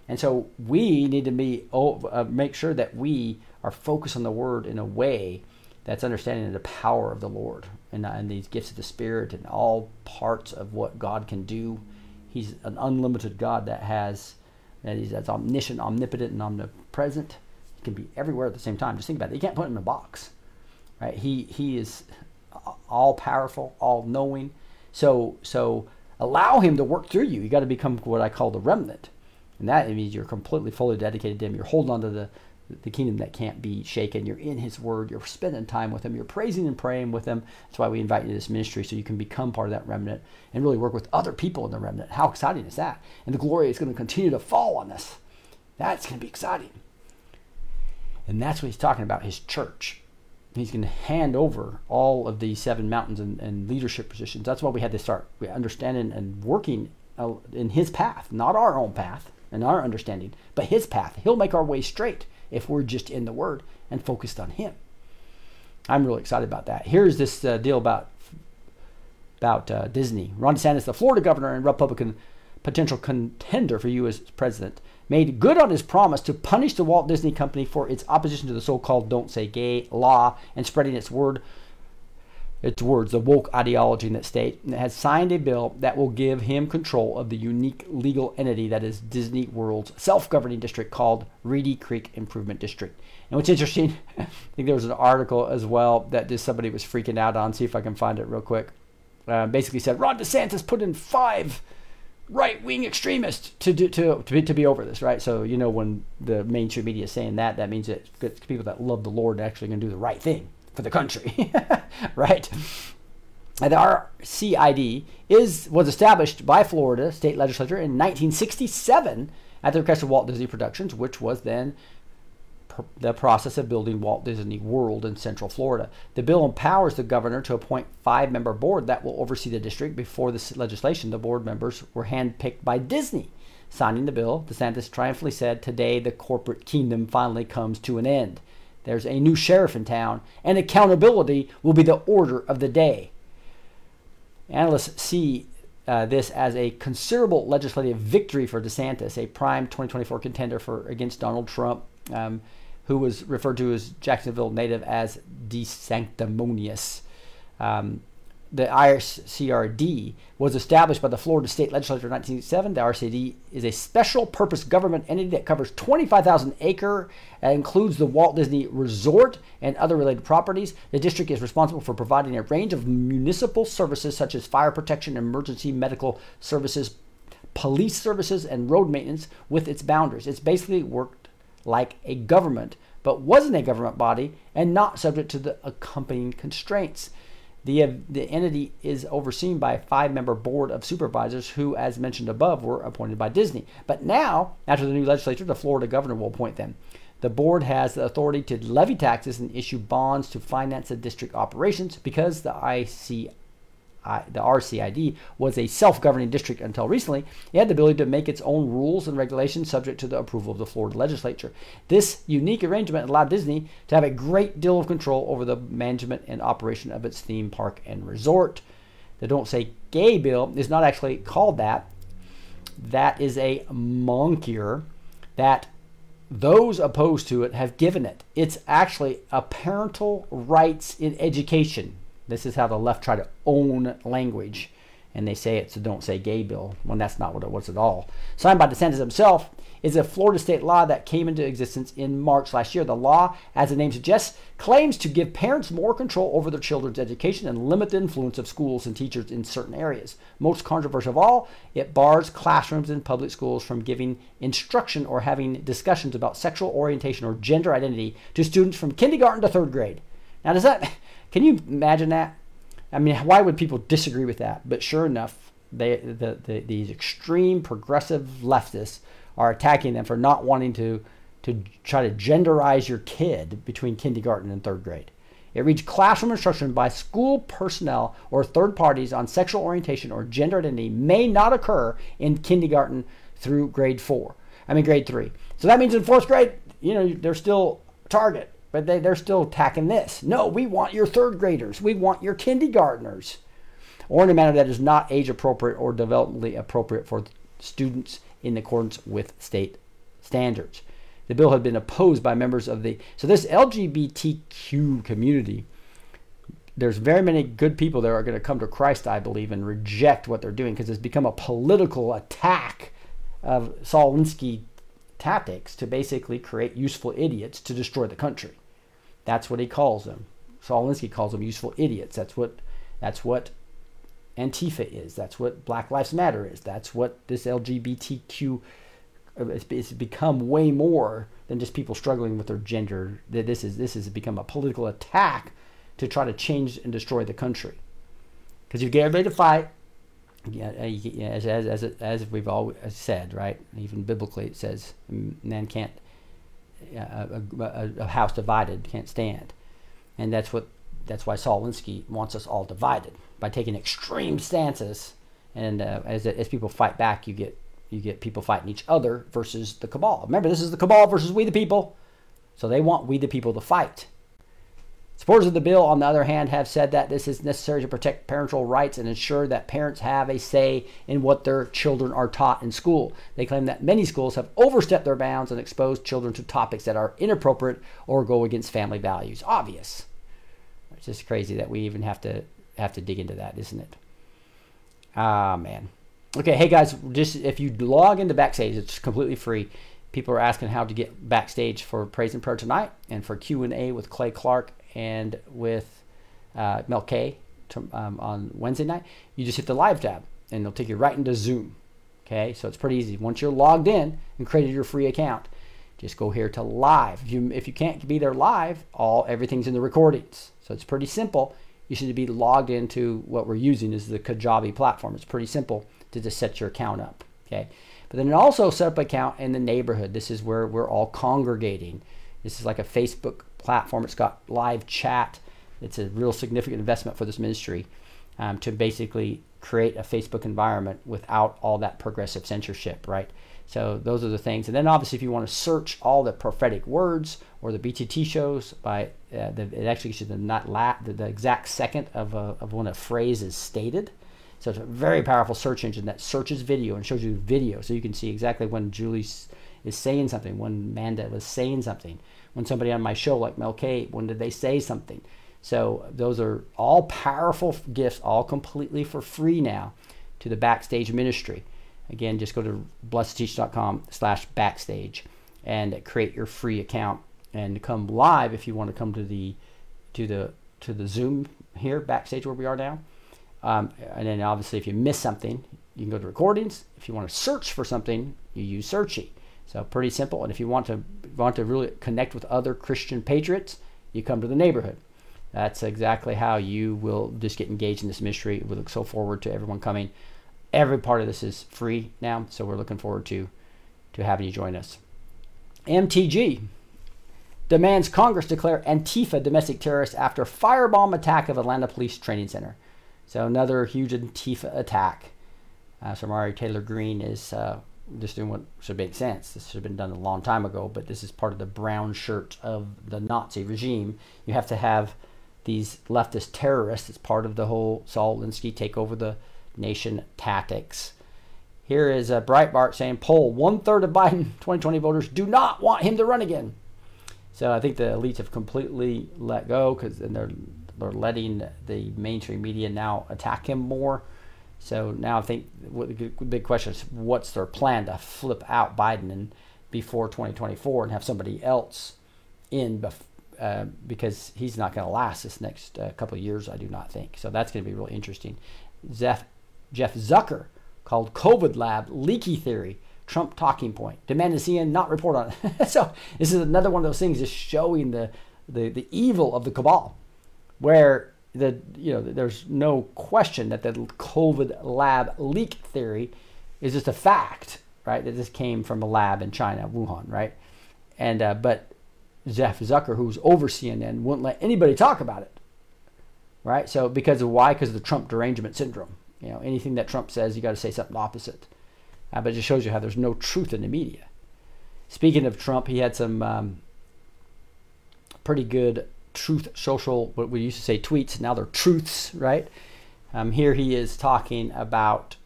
And so we need to be uh, make sure that we are focused on the Word in a way that's understanding the power of the Lord and, uh, and these gifts of the Spirit and all parts of what God can do. He's an unlimited God that has that he's that's omniscient, omnipotent, and omnipresent. Can be everywhere at the same time. Just think about it. You can't put him in a box, right? He he is all powerful, all knowing. So so allow him to work through you. You got to become what I call the remnant, and that means you're completely fully dedicated to him. You're holding on to the the kingdom that can't be shaken. You're in His Word. You're spending time with Him. You're praising and praying with Him. That's why we invite you to this ministry so you can become part of that remnant and really work with other people in the remnant. How exciting is that? And the glory is going to continue to fall on us. That's going to be exciting. And that's what He's talking about His church. He's going to hand over all of these seven mountains and, and leadership positions. That's why we had to start understanding and working uh, in His path, not our own path and our understanding, but His path. He'll make our way straight if we're just in the Word and focused on Him. I'm really excited about that. Here's this uh, deal about about uh, Disney. Ron DeSantis, the Florida governor and Republican potential contender for U.S. president, made good on his promise to punish the Walt Disney Company for its opposition to the so-called "Don't Say Gay" law and spreading its word its words, the woke ideology in that state, and has signed a bill that will give him control of the unique legal entity that is Disney World's self governing district called Reedy Creek Improvement District. And what's interesting, [LAUGHS] I think there was an article as well that just somebody was freaking out on. See if I can find it real quick. Uh, basically said Ron DeSantis put in five right wing extremists to, do, to, to, be, to be over this, right? So, you know, when the mainstream media is saying that, that means that people that love the Lord actually going to do the right thing for the country, [LAUGHS] right? And the RCID is was established by Florida state legislature in 1967 at the request of Walt Disney Productions, which was then the process of building Walt Disney World in Central Florida. The bill empowers the governor to appoint five-member board that will oversee the district. Before this legislation, the board members were handpicked by Disney. Signing the bill, DeSantis triumphantly said, Today the corporate kingdom finally comes to an end. There's a new sheriff in town, and accountability will be the order of the day. Analysts see uh, this as a considerable legislative victory for DeSantis, a prime 2024 contender for against Donald Trump, um, who was referred to as Jacksonville native as DeSanctimonious. Um, the IRCRD was established by the Florida State Legislature in 1987. The RCD is a special purpose government entity that covers 25,000 acre and includes the Walt Disney Resort and other related properties. The district is responsible for providing a range of municipal services such as fire protection, emergency medical services, police services, and road maintenance with its boundaries. It's basically worked like a government, but wasn't a government body and not subject to the accompanying constraints. The, the entity is overseen by a five member board of supervisors who, as mentioned above, were appointed by Disney. But now, after the new legislature, the Florida governor will appoint them. The board has the authority to levy taxes and issue bonds to finance the district operations because the IC the RCID was a self-governing district until recently, it had the ability to make its own rules and regulations subject to the approval of the Florida legislature. This unique arrangement allowed Disney to have a great deal of control over the management and operation of its theme park and resort. The Don't Say Gay bill is not actually called that. That is a monkier that those opposed to it have given it. It's actually a parental rights in education this is how the left try to own language. And they say it, so don't say gay bill when that's not what it was at all. Signed by DeSantis himself is a Florida state law that came into existence in March last year. The law, as the name suggests, claims to give parents more control over their children's education and limit the influence of schools and teachers in certain areas. Most controversial of all, it bars classrooms in public schools from giving instruction or having discussions about sexual orientation or gender identity to students from kindergarten to third grade. Now, does that can you imagine that? I mean, why would people disagree with that? But sure enough, they, the, the, these extreme progressive leftists are attacking them for not wanting to, to try to genderize your kid between kindergarten and third grade. It reads classroom instruction by school personnel or third parties on sexual orientation or gender identity may not occur in kindergarten through grade four. I mean, grade three. So that means in fourth grade, you know, they're still target but they, they're still attacking this. No, we want your third graders. We want your kindergartners. Or in a manner that is not age appropriate or developmentally appropriate for students in accordance with state standards. The bill had been opposed by members of the so this LGBTQ community. There's very many good people that are going to come to Christ, I believe, and reject what they're doing because it's become a political attack of Saul Alinsky tactics to basically create useful idiots to destroy the country. That's what he calls them. Saul Alinsky calls them useful idiots. That's what that's what Antifa is. That's what Black Lives Matter is. That's what this LGBTQ uh, it's, become way more than just people struggling with their gender. This is this has become a political attack to try to change and destroy the country. Because you get everybody to fight, yeah, uh, as, as, as, as we've always said, right? Even biblically, it says man can't a, a, a, house divided can't stand, and that's what that's why Saul Alinsky wants us all divided by taking extreme stances. And uh, as as people fight back, you get you get people fighting each other versus the cabal. Remember, this is the cabal versus we the people, so they want we the people to fight. Supporters of the bill, on the other hand, have said that this is necessary to protect parental rights and ensure that parents have a say in what their children are taught in school. They claim that many schools have overstepped their bounds and exposed children to topics that are inappropriate or go against family values. Obvious. It's just crazy that we even have to have to dig into that, isn't it? Ah man. Okay, hey guys, just if you log into Backstage, it's completely free. People are asking how to get backstage for Praise and Prayer tonight and for Q and A with Clay Clark and with uh, Mel K to, um, on Wednesday night, you just hit the live tab and it'll take you right into Zoom. Okay, so it's pretty easy. Once you're logged in and created your free account, just go here to live. If you if you can't be there live, all everything's in the recordings. So it's pretty simple. You should be logged into what we're using is the Kajabi platform. It's pretty simple to just set your account up. Okay, but then also set up an account in the neighborhood. This is where we're all congregating. This is like a Facebook platform. It's got live chat. It's a real significant investment for this ministry um, to basically create a Facebook environment without all that progressive censorship, right? So those are the things. And then obviously, if you want to search all the prophetic words or the B2T shows by uh, the, it actually the not la- the, the exact second of, a, of when a phrase is stated. So it's a very powerful search engine that searches video and shows you video, so you can see exactly when Julie is saying something, when Manda was saying something, when somebody on my show like Mel K, when did they say something? So those are all powerful gifts, all completely for free now to the Backstage Ministry. Again, just go to blessedteach.com slash backstage and create your free account and come live if you want to come to the to the to the Zoom here backstage where we are now. Um, and then obviously if you miss something, you can go to recordings. If you want to search for something, you use Searchy. So pretty simple. And if you want to want to really connect with other Christian patriots, you come to the neighborhood. That's exactly how you will just get engaged in this ministry. We look so forward to everyone coming. Every part of this is free now, so we're looking forward to to having you join us. MTG demands Congress declare Antifa domestic terrorist after firebomb attack of Atlanta Police Training Center. So another huge Antifa attack. Uh, so Mari Taylor Greene is uh, just doing what should make sense. This should have been done a long time ago, but this is part of the brown shirt of the Nazi regime. You have to have these leftist terrorists. It's part of the whole Saul Alinsky take over the nation tactics. Here is a Breitbart saying poll one third of Biden [LAUGHS] 2020 voters do not want him to run again. So I think the elites have completely let go because they're they're letting the mainstream media now attack him more. So now I think the big question is what's their plan to flip out Biden and before 2024 and have somebody else in bef- uh, because he's not going to last this next uh, couple of years, I do not think. So that's going to be really interesting. Jeff, Jeff Zucker called COVID lab leaky theory. Trump talking point. Demanded CNN not report on it. [LAUGHS] so this is another one of those things just showing the, the, the evil of the cabal, where the you know there's no question that the COVID lab leak theory is just a fact, right? That this came from a lab in China, Wuhan, right? And uh, but Jeff Zucker, who's over CNN, wouldn't let anybody talk about it, right? So because of why? Because of the Trump derangement syndrome. You know, anything that Trump says, you got to say something opposite. Uh, but it just shows you how there's no truth in the media. Speaking of Trump, he had some um, pretty good truth social, what we used to say tweets, now they're truths, right? Um, here he is talking about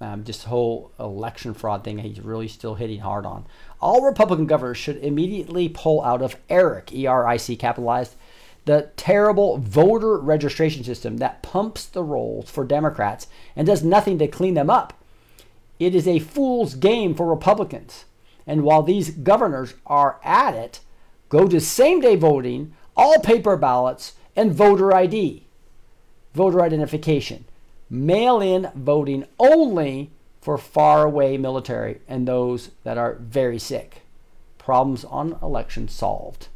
um, the whole election fraud thing he's really still hitting hard on. All Republican governors should immediately pull out of ERIC, E R I C capitalized, the terrible voter registration system that pumps the rolls for Democrats and does nothing to clean them up. It is a fool's game for Republicans. And while these governors are at it, go to same day voting, all paper ballots, and voter ID, voter identification. Mail in voting only for far away military and those that are very sick. Problems on election solved.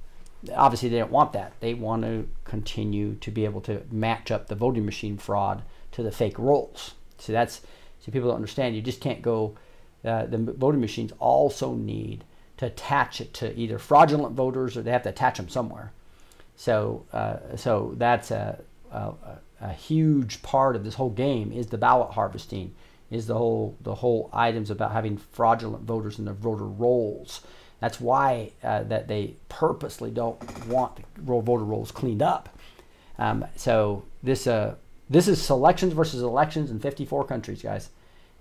Obviously, they don't want that. They want to continue to be able to match up the voting machine fraud to the fake rolls. So that's so people don't understand. You just can't go. Uh, the voting machines also need to attach it to either fraudulent voters or they have to attach them somewhere. So, uh, so that's a, a, a huge part of this whole game is the ballot harvesting, is the whole the whole items about having fraudulent voters in their voter rolls. That's why uh, that they purposely don't want the voter rolls cleaned up. Um, so this uh, this is selections versus elections in 54 countries, guys.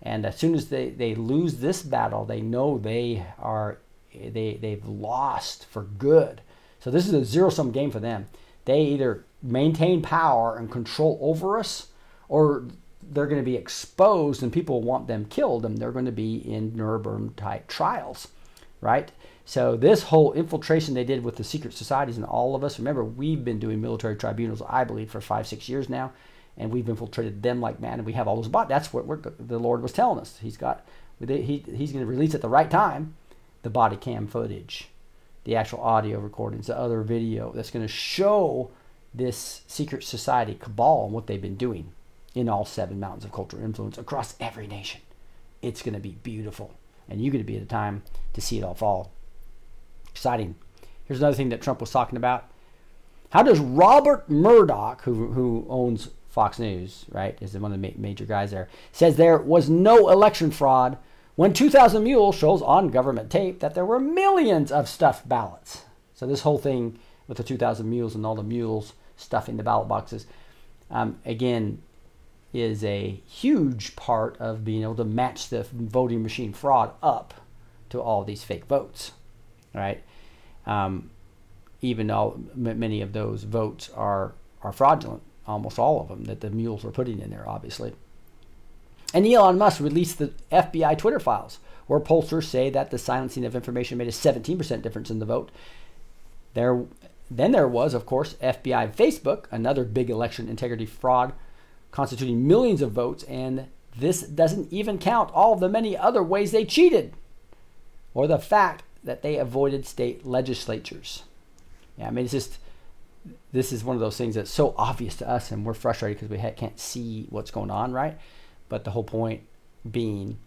And as soon as they, they lose this battle, they know they are they they've lost for good. So this is a zero sum game for them. They either maintain power and control over us, or they're going to be exposed and people want them killed, and they're going to be in Nuremberg type trials, right? So this whole infiltration they did with the secret societies and all of us. Remember, we've been doing military tribunals, I believe, for five six years now and we've infiltrated them like man, and we have all those bots. That's what the Lord was telling us. He's got, he, he's going to release at the right time the body cam footage, the actual audio recordings, the other video that's going to show this secret society cabal and what they've been doing in all seven mountains of cultural influence across every nation. It's going to be beautiful, and you're going to be at a time to see it all fall. Exciting. Here's another thing that Trump was talking about. How does Rupert Murdoch, who, who owns Fox News, right, is one of the ma- major guys there, says there was no election fraud When 2000 Mules shows on government tape that there were millions of stuffed ballots. So this whole thing with the 2000 Mules and all the mules stuffing the ballot boxes, um, again, is a huge part of being able to match the voting machine fraud up to all these fake votes, right? Um, even though m- many of those votes are are fraudulent, almost all of them that the mules were putting in there, obviously. And Elon Musk released the FBI Twitter files, where pollsters say that the silencing of information made a 17% difference in the vote. There, then there was, of course, FBI Facebook, another big election integrity fraud, constituting millions of votes, and this doesn't even count all the many other ways they cheated, or the fact that they avoided state legislatures. Yeah, I mean, it's just this is one of those things that's so obvious to us, and we're frustrated because we can't see what's going on, right? But the whole point being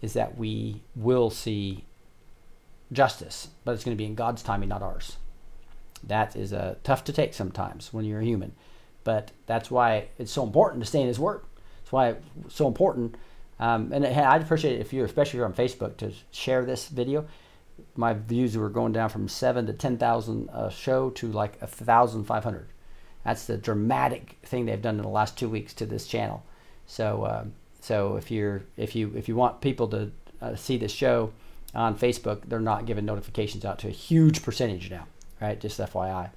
is that we will see justice, but it's going to be in God's timing, not ours. That is uh, tough to take sometimes when you're a human, but that's why it's so important to stay in His Word. That's why it's so important. Um, and I'd appreciate it if you, especially if you're on Facebook, to share this video. My views were going down from seven to ten thousand a show to like a thousand five hundred. That's the dramatic thing they've done in the last two weeks to this channel. So, um, so if you're if you if you want people to uh, see this show on Facebook, they're not giving notifications out to a huge percentage now, right? Just FYI,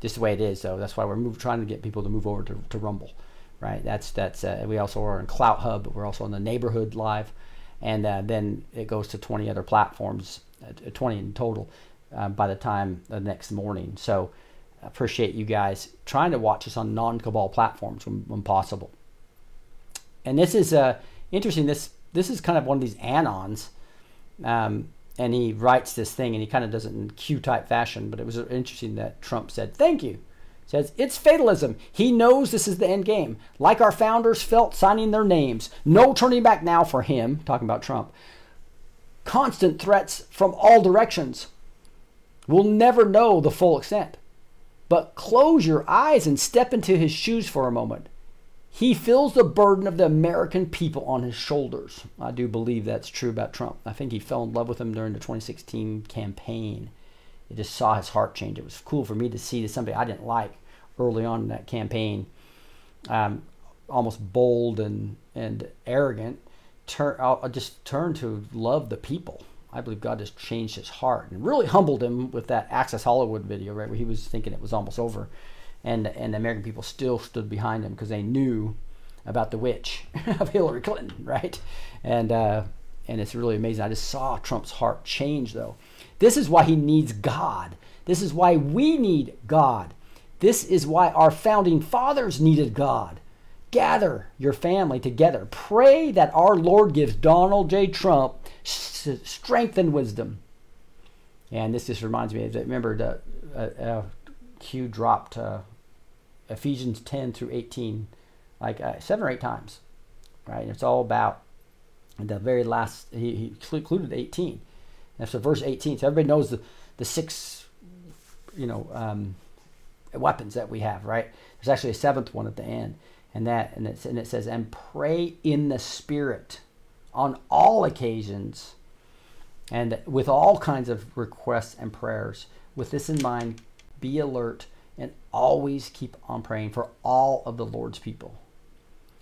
just the way it is. So that's why we're move, trying to get people to move over to, to Rumble, right? That's that's uh, we also are in Clout Hub, but we're also on the Neighborhood Live, and uh, then it goes to 20 other platforms, uh, 20 in total, uh, by the time the next morning. So appreciate you guys trying to watch us on non-cabal platforms when, when possible. And this is uh, interesting. This this is kind of one of these anons, um, and he writes this thing, and he kind of does it in Q type fashion. But it was interesting that Trump said, "Thank you." Says it's fatalism. He knows this is the end game. Like our founders felt signing their names. No turning back now for him. Talking about Trump. Constant threats from all directions. We'll never know the full extent. But close your eyes and step into his shoes for a moment. He feels the burden of the American people on his shoulders. I do believe that's true about Trump. I think he fell in love with him during the 2016 campaign. It just saw his heart change. It was cool for me to see that somebody I didn't like early on in that campaign, um, almost bold and, and arrogant, turn, I'll just turn to love the people. I believe God has changed his heart and really humbled him with that Access Hollywood video, right, where he was thinking it was almost over and and the American people still stood behind him because they knew about the witch [LAUGHS] of Hillary Clinton, right? And uh, and it's really amazing. I just saw Trump's heart change, though. This is why he needs God. This is why we need God. This is why our founding fathers needed God. Gather your family together. Pray that our Lord gives Donald J. Trump strength and wisdom. And this just reminds me of that. Remember, the, uh, uh, Q dropped uh, Ephesians 10 through 18 like uh, seven or eight times, right? And it's all about the very last, he, he included 18. And so verse 18, so everybody knows the, the six, you know, um, weapons that we have, right? There's actually a seventh one at the end. And that, and, it's, and it says, and pray in the Spirit on all occasions and with all kinds of requests and prayers. With this in mind, be alert always keep on praying for all of the Lord's people.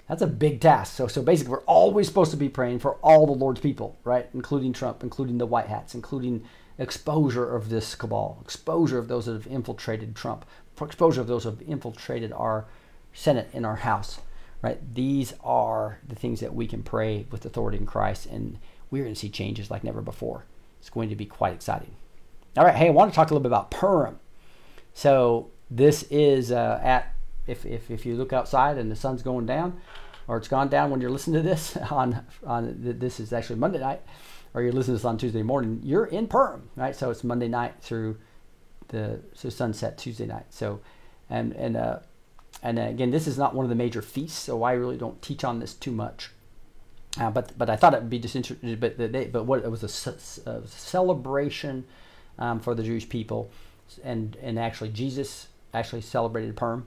That's a big task. So, so basically, we're always supposed to be praying for all the Lord's people, right? Including Trump, including the white hats, including exposure of this cabal, exposure of those that have infiltrated Trump, exposure of those that have infiltrated our Senate and our House, right? These are the things that we can pray with authority in Christ, and we're going to see changes like never before. It's going to be quite exciting. All right, hey, I want to talk a little bit about Purim. So this is uh, at if, if, if you look outside and the sun's going down, or it's gone down when you're listening to this [LAUGHS] on on this is actually Monday night, or you're listening to this on Tuesday morning, you're in Purim, right? So it's Monday night through the so sunset Tuesday night. So and and uh, and again, this is not one of the major feasts, so I really don't teach on this too much. Uh, but but I thought it would be just interesting. But the, but what it was a, a celebration um, for the Jewish people, and and actually Jesus actually celebrated Purim,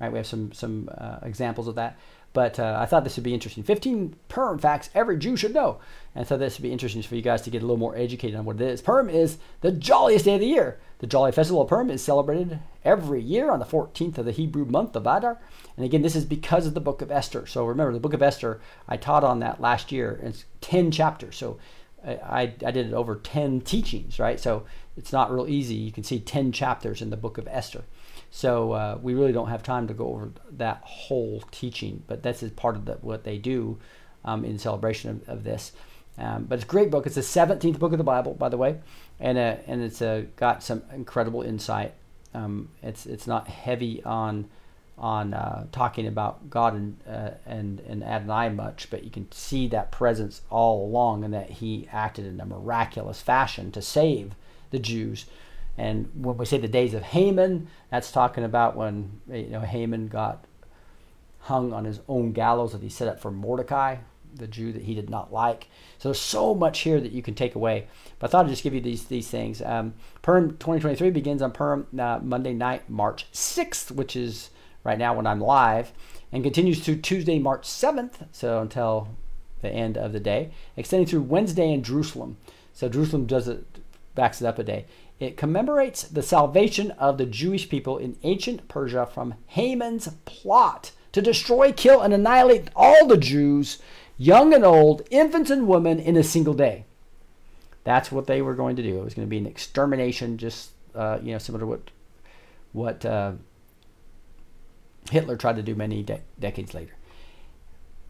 right? We have some some uh, examples of that. But uh, I thought this would be interesting. 15 Purim facts every Jew should know. And thought this would be interesting for you guys to get a little more educated on what it is. Purim is the jolliest day of the year. The Jolly Festival of Purim is celebrated every year on the 14th of the Hebrew month of Adar. And again, this is because of the book of Esther. So remember, the book of Esther, I taught on that last year. It's 10 chapters. So I, I did it over 10 teachings, right? So it's not real easy. You can see 10 chapters in the book of Esther. So uh, we really don't have time to go over that whole teaching, but this is part of the, what they do um, in celebration of, of this. Um, but it's a great book. It's the 17th book of the Bible, by the way, and uh, and it's uh, got some incredible insight. Um, it's it's not heavy on on uh, talking about God and uh, and and Adonai much, but you can see that presence all along, and that He acted in a miraculous fashion to save the Jews. And when we say the days of Haman, that's talking about when you know Haman got hung on his own gallows that he set up for Mordecai, the Jew that he did not like. So there's so much here that you can take away. But I thought I'd just give you these these things. Um, Purim 2023 begins on Perm uh, Monday night, March 6th, which is right now when I'm live, and continues through Tuesday, March 7th, so until the end of the day, extending through Wednesday in Jerusalem. So Jerusalem does it, backs it up a day. It commemorates the salvation of the Jewish people in ancient Persia from Haman's plot to destroy, kill, and annihilate all the Jews, young and old, infants and women, in a single day. That's what they were going to do. It was going to be an extermination, just uh, you know, similar to what what uh, Hitler tried to do many de- decades later.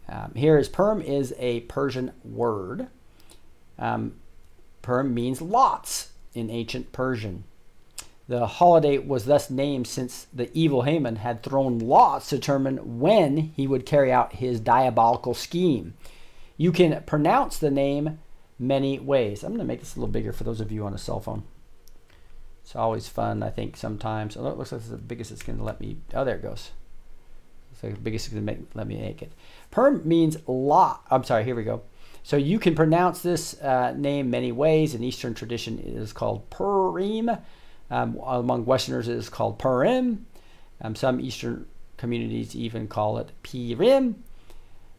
Um, here is Purim is a Persian word. Um, Purim means lots in ancient Persian. The holiday was thus named since the evil Haman had thrown lots to determine when he would carry out his diabolical scheme. You can pronounce the name many ways. I'm going to make this a little bigger for those of you on a cell phone. It's always fun, I think, sometimes. Oh, it looks like it's the biggest it's going to let me. Oh, there it goes. So the biggest it's going to let me make it. Purim means lot. I'm sorry, here we go. So you can pronounce this uh, name many ways. In Eastern tradition, it is called Purim. Um, among Westerners, it is called Purim. Um, some Eastern communities even call it Purim.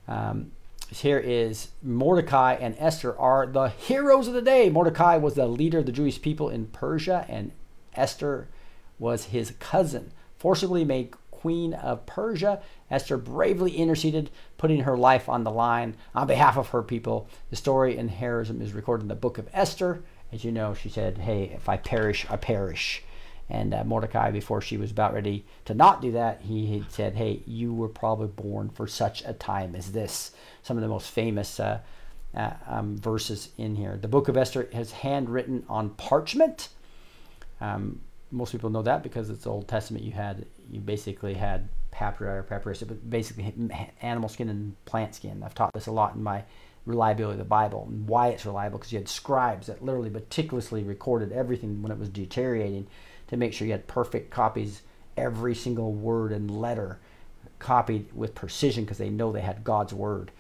Um, here is Mordecai and Esther are the heroes of the day. Mordecai was the leader of the Jewish people in Persia, and Esther was his cousin. Forcibly made queen of Persia, Esther bravely interceded, putting her life on the line on behalf of her people. The story in heroism is recorded in the book of Esther. As you know, she said, Hey, if I perish, I perish. And uh, Mordecai, before she was about ready to not do that, he had said, Hey, you were probably born for such a time as this. Some of the most famous uh, uh, um, verses in here. The book of Esther is handwritten on parchment. Um, most people know that because it's Old Testament. You had you basically had papyri or papyrus, but basically animal skin and plant skin. I've taught this a lot in my reliability of the Bible and why it's reliable because you had scribes that literally meticulously recorded everything when it was deteriorating to make sure you had perfect copies, every single word and letter copied with precision because they know they had God's word.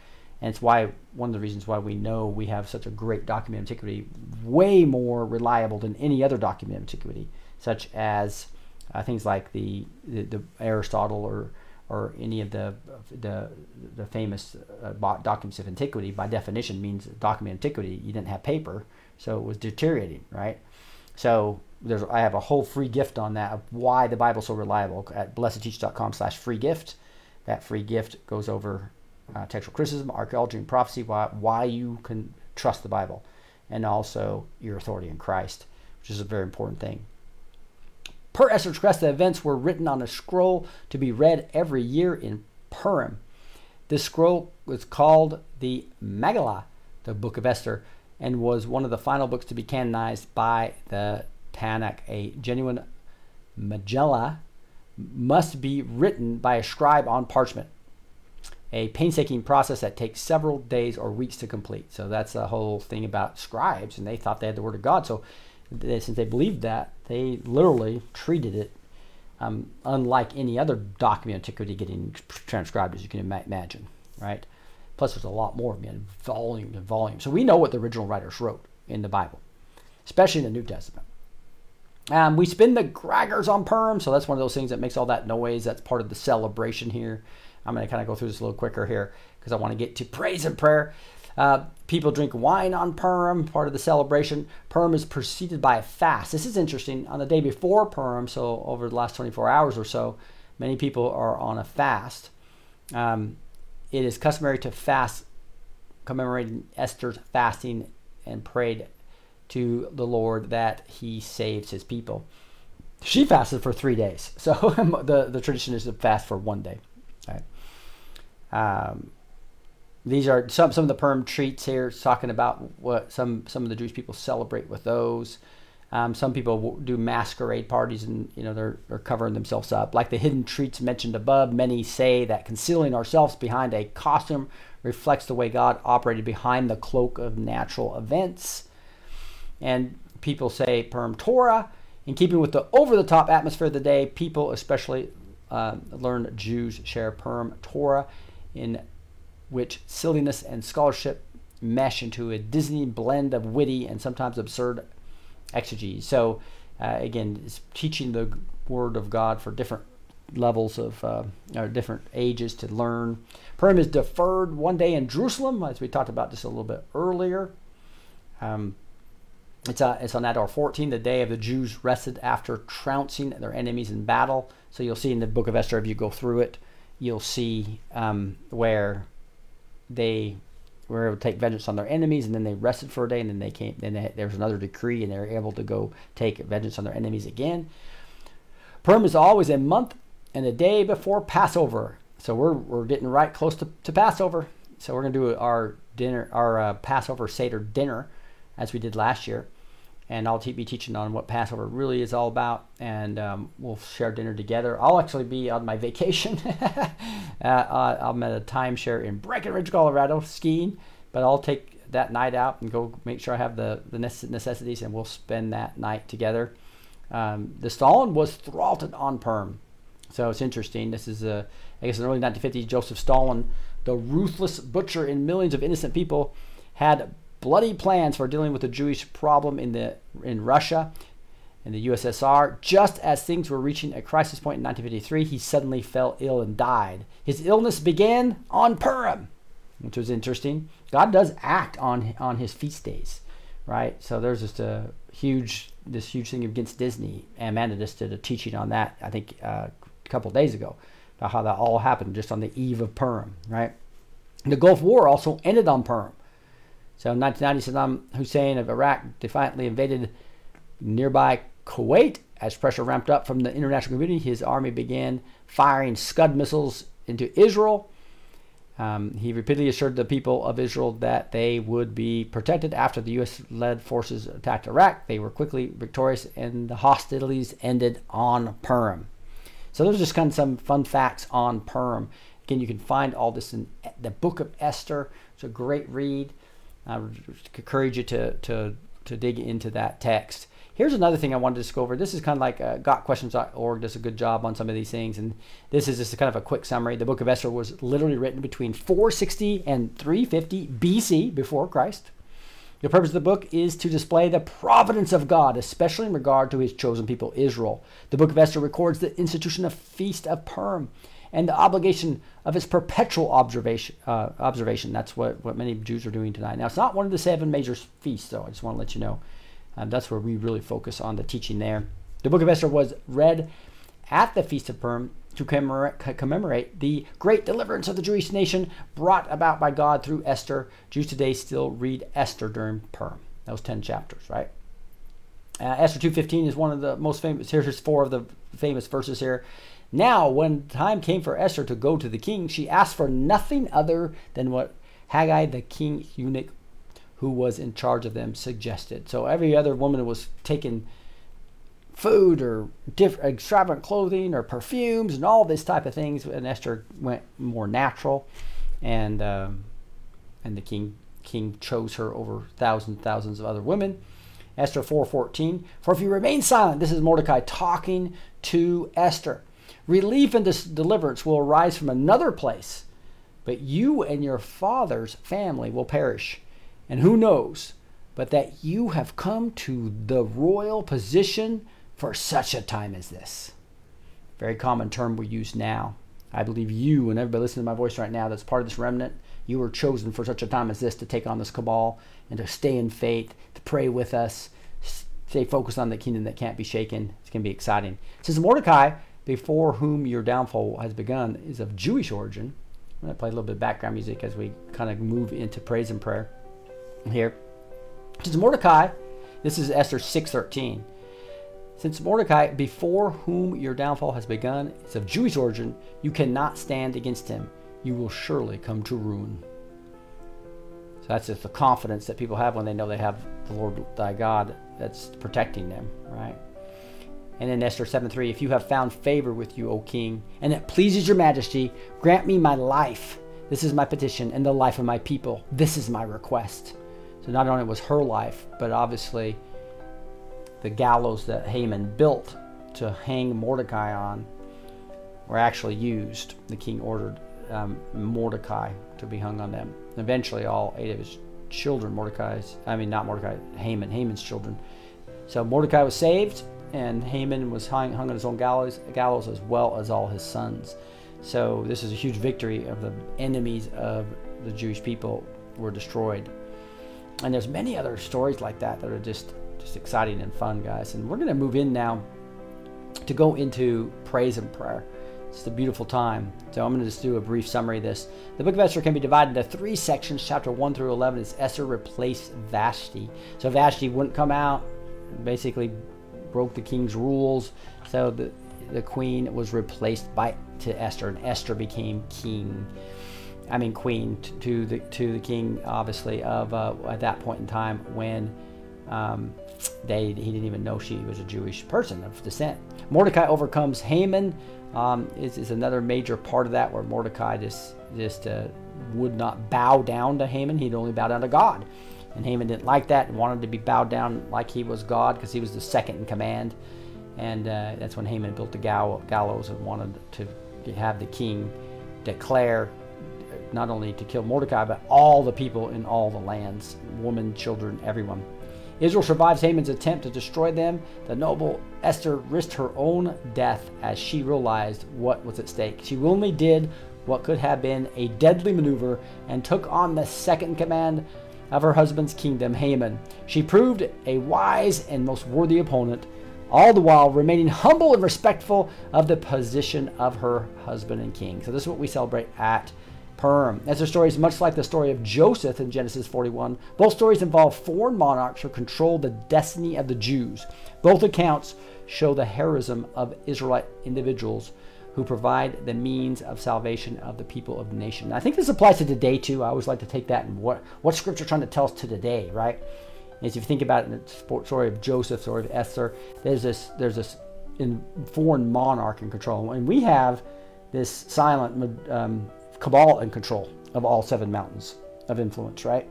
And it's why one of the reasons why we know we have such a great document antiquity, way more reliable than any other document antiquity, such as uh, things like the, the, the Aristotle or or any of the the, the famous uh, documents of antiquity. By definition, means document antiquity. You didn't have paper, so it was deteriorating, right? So there's I have a whole free gift on that of why the Bible's so reliable at blessedteach.com slash free gift. That free gift goes over uh, textual criticism, archaeology, and prophecy, why, why you can trust the Bible, and also your authority in Christ, which is a very important thing. Per Esther's request, the events were written on a scroll to be read every year in Purim. This scroll was called the Megillah, the Book of Esther, and was one of the final books to be canonized by the Tanakh. A genuine Megillah must be written by a scribe on parchment a painstaking process that takes several days or weeks to complete. So that's the whole thing about scribes, and they thought they had the word of God. So they, since they believed that, they literally treated it um, unlike any other document antiquity getting transcribed, as you can ima- imagine, right? Plus, there's a lot more, man, volume and volume. So we know what the original writers wrote in the Bible, especially in the New Testament. Um, we spin the graggers on Purim, so that's one of those things that makes all that noise. That's part of the celebration here. I'm going to kind of go through this a little quicker here because I want to get to praise and prayer. Uh, people drink wine on Purim, part of the celebration. Purim is preceded by a fast. This is interesting. On the day before Purim, so over the last 24 hours or so, many people are on a fast. Um, it is customary to fast, commemorating Esther's fasting and prayed to the Lord that he saves his people. She fasted for three days. [LAUGHS] So [LAUGHS] the, the tradition is to fast for one day. Right? Um, these are some, some of the Purim treats here, talking about what some, some of the Jewish people celebrate with those. Um, some people do masquerade parties and you know they're, they're covering themselves up. Like the hidden treats mentioned above, many say that concealing ourselves behind a costume reflects the way God operated behind the cloak of natural events. And people say Purim Torah. In keeping with the over the top atmosphere of the day, people, especially uh, learned Jews, share Purim Torah, in which silliness and scholarship mesh into a Disney blend of witty and sometimes absurd exegesis. So, uh, again, it's teaching the Word of God for different levels of uh, or different ages to learn. Purim is deferred one day in Jerusalem, as we talked about just a little bit earlier. Um, it's, uh, it's on Adar 14, the day of the Jews rested after trouncing their enemies in battle. So you'll see in the book of Esther, if you go through it, you'll see um, where they were able to take vengeance on their enemies, and then they rested for a day, and then they came. Then they, there was another decree, and they were able to go take vengeance on their enemies again. Purim is always a month and a day before Passover, so we're we're getting right close to, to Passover. So we're gonna do our dinner, our uh, Passover Seder dinner, as we did last year, and I'll be teaching on what Passover really is all about, and um, we'll share dinner together. I'll actually be on my [LAUGHS] vacation. uh, I'm at a timeshare in Breckenridge, Colorado, skiing, but I'll take that night out and go make sure I have the, the necessities, and we'll spend that night together. Um, the Stalin was throttled on Purim. so it's interesting. This is, a, I guess, in the early 1950s, Joseph Stalin, the ruthless butcher in millions of innocent people, had bloody plans for dealing with the Jewish problem in the in Russia and the USSR. Just as things were reaching a crisis point in 1953, he suddenly fell ill and died. His illness began on Purim, which was interesting. God does act on on his feast days, right? So there's just a huge this huge thing against Disney. Amanda just did a teaching on that. I think uh, a couple days ago about how that all happened just on the eve of Purim, right? The Gulf War also ended on Purim. So in 1990, Saddam Hussein of Iraq defiantly invaded nearby Kuwait. As pressure ramped up from the international community, his army began firing Scud missiles into Israel. Um, he repeatedly assured the people of Israel that they would be protected after the U.S. led forces attacked Iraq. They were quickly victorious, and the hostilities ended on Purim. So, those are just kind of some fun facts on Purim. Again, you can find all this in the book of Esther. It's a great read. I would encourage you to, to, to dig into that text. Here's another thing I wanted to discover. This is kind of like uh, gotquestions.org does a good job on some of these things, and this is just kind of a quick summary. The book of Esther was literally written between 460 and 350 BC, before Christ. The purpose of the book is to display the providence of God, especially in regard to his chosen people, Israel. The book of Esther records the institution of Feast of Purim and the obligation of its perpetual observation. Uh, observation. That's what, what many Jews are doing tonight. Now, it's not one of the seven major feasts, though. I just want to let you know. Um, that's where we really focus on the teaching there. The book of Esther was read at the Feast of Purim to commemorate, commemorate the great deliverance of the Jewish nation brought about by God through Esther. Jews today still read Esther during Purim. Those 10 chapters, right? Uh, Esther 2.15 is one of the most famous. Here's four of the famous verses here. Now, when time came for Esther to go to the king, she asked for nothing other than what Hegai, the king eunuch, who was in charge of them, suggested. So every other woman was taking food or extravagant clothing or perfumes and all this type of things, and Esther went more natural, and um, and the king king chose her over thousands thousands of other women. Esther 4:14. For if you remain silent, this is Mordecai talking to Esther. Relief and deliverance will arise from another place, but you and your father's family will perish. And who knows but that you have come to the royal position for such a time as this? Very common term we use now. I believe you and everybody listening to my voice right now that's part of this remnant, you were chosen for such a time as this to take on this cabal and to stay in faith, to pray with us, stay focused on the kingdom that can't be shaken. It's going to be exciting. It says Mordecai, before whom your downfall has begun, is of Jewish origin. I'm going to play a little bit of background music as we kind of move into praise and prayer here. Says Mordecai, this is Esther 6.13. Since Mordecai, before whom your downfall has begun, is of Jewish origin, you cannot stand against him. You will surely come to ruin. So that's just the confidence that people have when they know they have the Lord thy God that's protecting them, right? And in Esther 7 3, if you have found favor with you, O king, and it pleases your majesty, grant me my life. This is my petition, and the life of my people. This is my request. So not only was her life, but obviously the gallows that Haman built to hang Mordecai on were actually used. The king ordered um, Mordecai to be hung on them. Eventually, all eight of his children, Mordecai's, I mean, not Mordecai, Haman, Haman's children. So Mordecai was saved, and Haman was hung, hung on his own gallows, gallows as well as all his sons. So this is a huge victory of the enemies of the Jewish people were destroyed. And there's many other stories like that that are just just exciting and fun, guys. And we're going to move in now to go into praise and prayer. It's a beautiful time. So I'm going to just do a brief summary of this. The book of Esther can be divided into three sections. Chapter 1 through 11 is Esther replaced Vashti. So Vashti wouldn't come out, basically broke the king's rules. So the, the queen was replaced by to Esther, and Esther became king. I mean, queen to the to the king, obviously, of uh, at that point in time when um, they he didn't even know she was a Jewish person of descent. Mordecai overcomes Haman um, is, is another major part of that, where Mordecai just just uh, would not bow down to Haman; he'd only bow down to God. And Haman didn't like that and wanted to be bowed down like he was God because he was the second in command. And uh, that's when Haman built the gallows and wanted to have the king declare not only to kill Mordecai, but all the people in all the lands women, children, everyone. Israel survives Haman's attempt to destroy them. The noble Esther risked her own death as she realized what was at stake. She willingly did what could have been a deadly maneuver and took on the second command of her husband's kingdom, Haman. She proved a wise and most worthy opponent, all the while remaining humble and respectful of the position of her husband and king. So, this is what we celebrate at Purim. As Esther's story is much like the story of Joseph in Genesis 41. Both stories involve foreign monarchs who control the destiny of the Jews. Both accounts show the heroism of Israelite individuals who provide the means of salvation of the people of the nation. I think this applies to today too. I always like to take that and what what scripture trying to tell us to today, right? As you think about the story of Joseph, story of Esther, there's this there's this foreign monarch in control, and we have this silent um, cabal in control of all seven mountains of influence, right?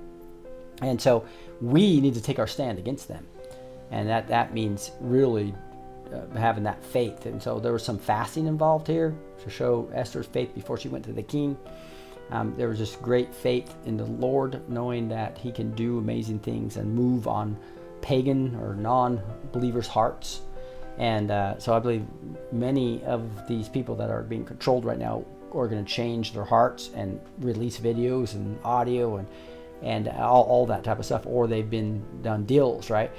And so we need to take our stand against them. And that, that means really uh, having that faith. And so there was some fasting involved here to show Esther's faith before she went to the king. Um, there was just great faith in the Lord, knowing that He can do amazing things and move on pagan or non believers' hearts. And uh, so I believe many of these people that are being controlled right now are going to change their hearts and release videos and audio and and all, all that type of stuff, or they've been done deals, right?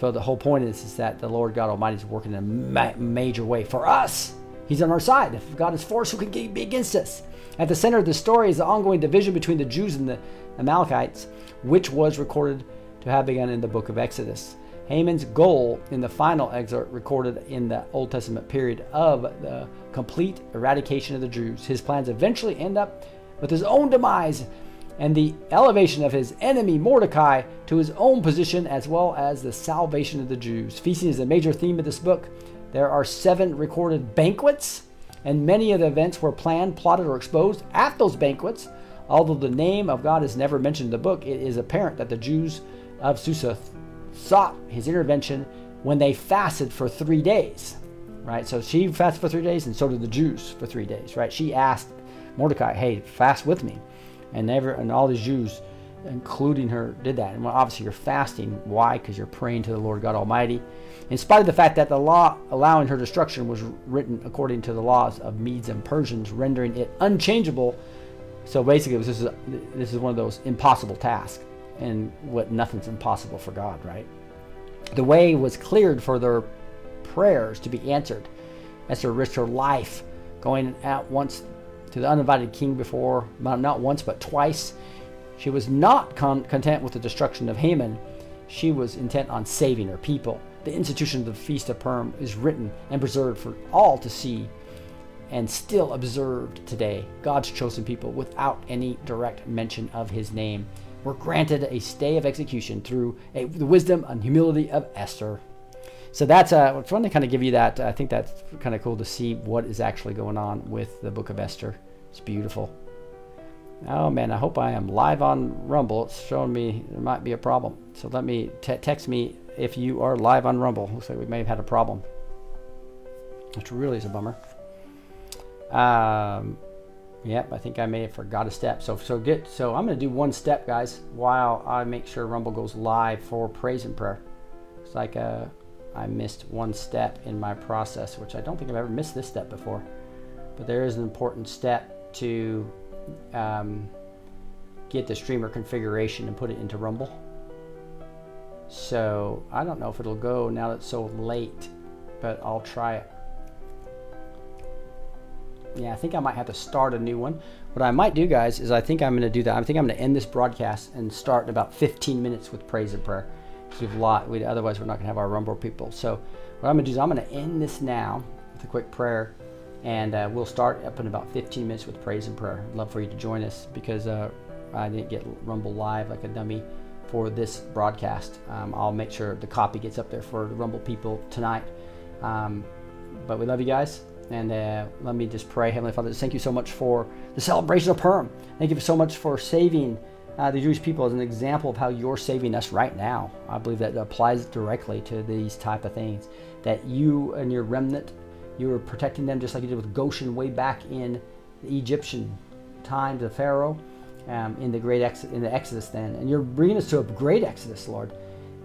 So the whole point is, is that the Lord God Almighty is working in a ma- major way for us. He's on our side. If God is for us, who can be against us? At the center of the story is the ongoing division between the Jews and the Amalekites, which was recorded to have begun in the book of Exodus. Haman's goal in the final excerpt recorded in the Old Testament period of the complete eradication of the Jews. His plans eventually end up with his own demise and the elevation of his enemy Mordecai to his own position, as well as the salvation of the Jews. Feasting is a major theme of this book. There are seven recorded banquets, and many of the events were planned, plotted, or exposed at those banquets. Although the name of God is never mentioned in the book, it is apparent that the Jews of Susa sought his intervention when they fasted for three days, right? So she fasted for three days, and so did the Jews for three days, right? She asked Mordecai, "Hey, fast with me," and never, and all the Jews, including her, did that. And well, obviously, you're fasting. Why? Because you're praying to the Lord God Almighty. in spite of the fact that the law allowing her destruction was written according to the laws of Medes and Persians, rendering it unchangeable. So basically, this is this is one of those impossible tasks, and what nothing's impossible for God, right? The way was cleared for their prayers to be answered. Esther risked her life going at once to the uninvited king before, not once but twice. She was not con- content with the destruction of Haman. She was intent on saving her people. The institution of the Feast of Purim is written and preserved for all to see and still observed today. God's chosen people, without any direct mention of his name, were granted a stay of execution through a, the wisdom and humility of Esther. So that's uh, fun to kind of give you that. I think that's kind of cool to see what is actually going on with the Book of Esther. It's beautiful. Oh man, I hope I am live on Rumble. It's showing me there might be a problem. So let me te- text me if you are live on Rumble. Looks like we may have had a problem, which really is a bummer. Um, yep, I think I may have forgot a step. So so get so I'm gonna do one step, guys, while I make sure Rumble goes live for praise and prayer. It's like uh, I missed one step in my process, which I don't think I've ever missed this step before. But there is an important step to um, get the streamer configuration and put it into Rumble. So I don't know if it'll go now that it's so late, but I'll try it. Yeah, I think I might have to start a new one. What I might do, guys, is I think I'm going to do that. I think I'm going to end this broadcast and start in about 15 minutes with praise and prayer. We've lot. We, otherwise, we're not going to have our Rumble people. So what I'm going to do is I'm going to end this now with a quick prayer, and uh, we'll start up in about 15 minutes with praise and prayer. I'd love for you to join us because uh, I didn't get Rumble live like a dummy for this broadcast. Um, I'll make sure the copy gets up there for the Rumble people tonight. Um, but we love you guys. And uh, let me just pray, Heavenly Father, thank you so much for the celebration of Purim. Thank you so much for saving uh, the Jewish people as an example of how you're saving us right now. I believe that applies directly to these type of things. That you and your remnant, you are protecting them just like you did with Goshen way back in the Egyptian times of Pharaoh, um, in the great ex- in the Exodus then, and you're bringing us to a great Exodus, Lord.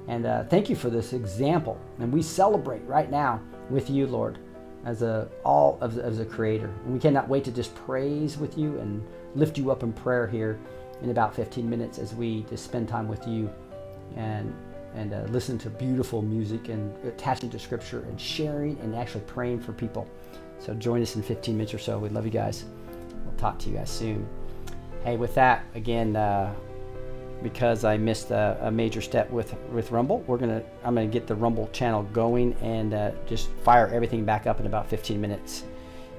And uh, thank you for this example. And we celebrate right now with you, Lord as a all of as a creator. And we cannot wait to just praise with you and lift you up in prayer here in about 15 minutes as we just spend time with you and and uh, listen to beautiful music and attaching to scripture and sharing and actually praying for people. So join us in 15 minutes or so. We love you guys. We'll talk to you guys soon. Hey, with that, again, uh, because I missed a, a, major step with with Rumble. We're gonna I'm gonna get the Rumble channel going and uh, just fire everything back up in about 15 minutes.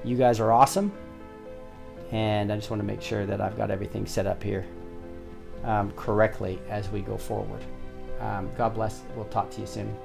You guys are awesome, and I just want to make sure that I've got everything set up here um, correctly as we go forward. Um, God bless. We'll talk to you soon.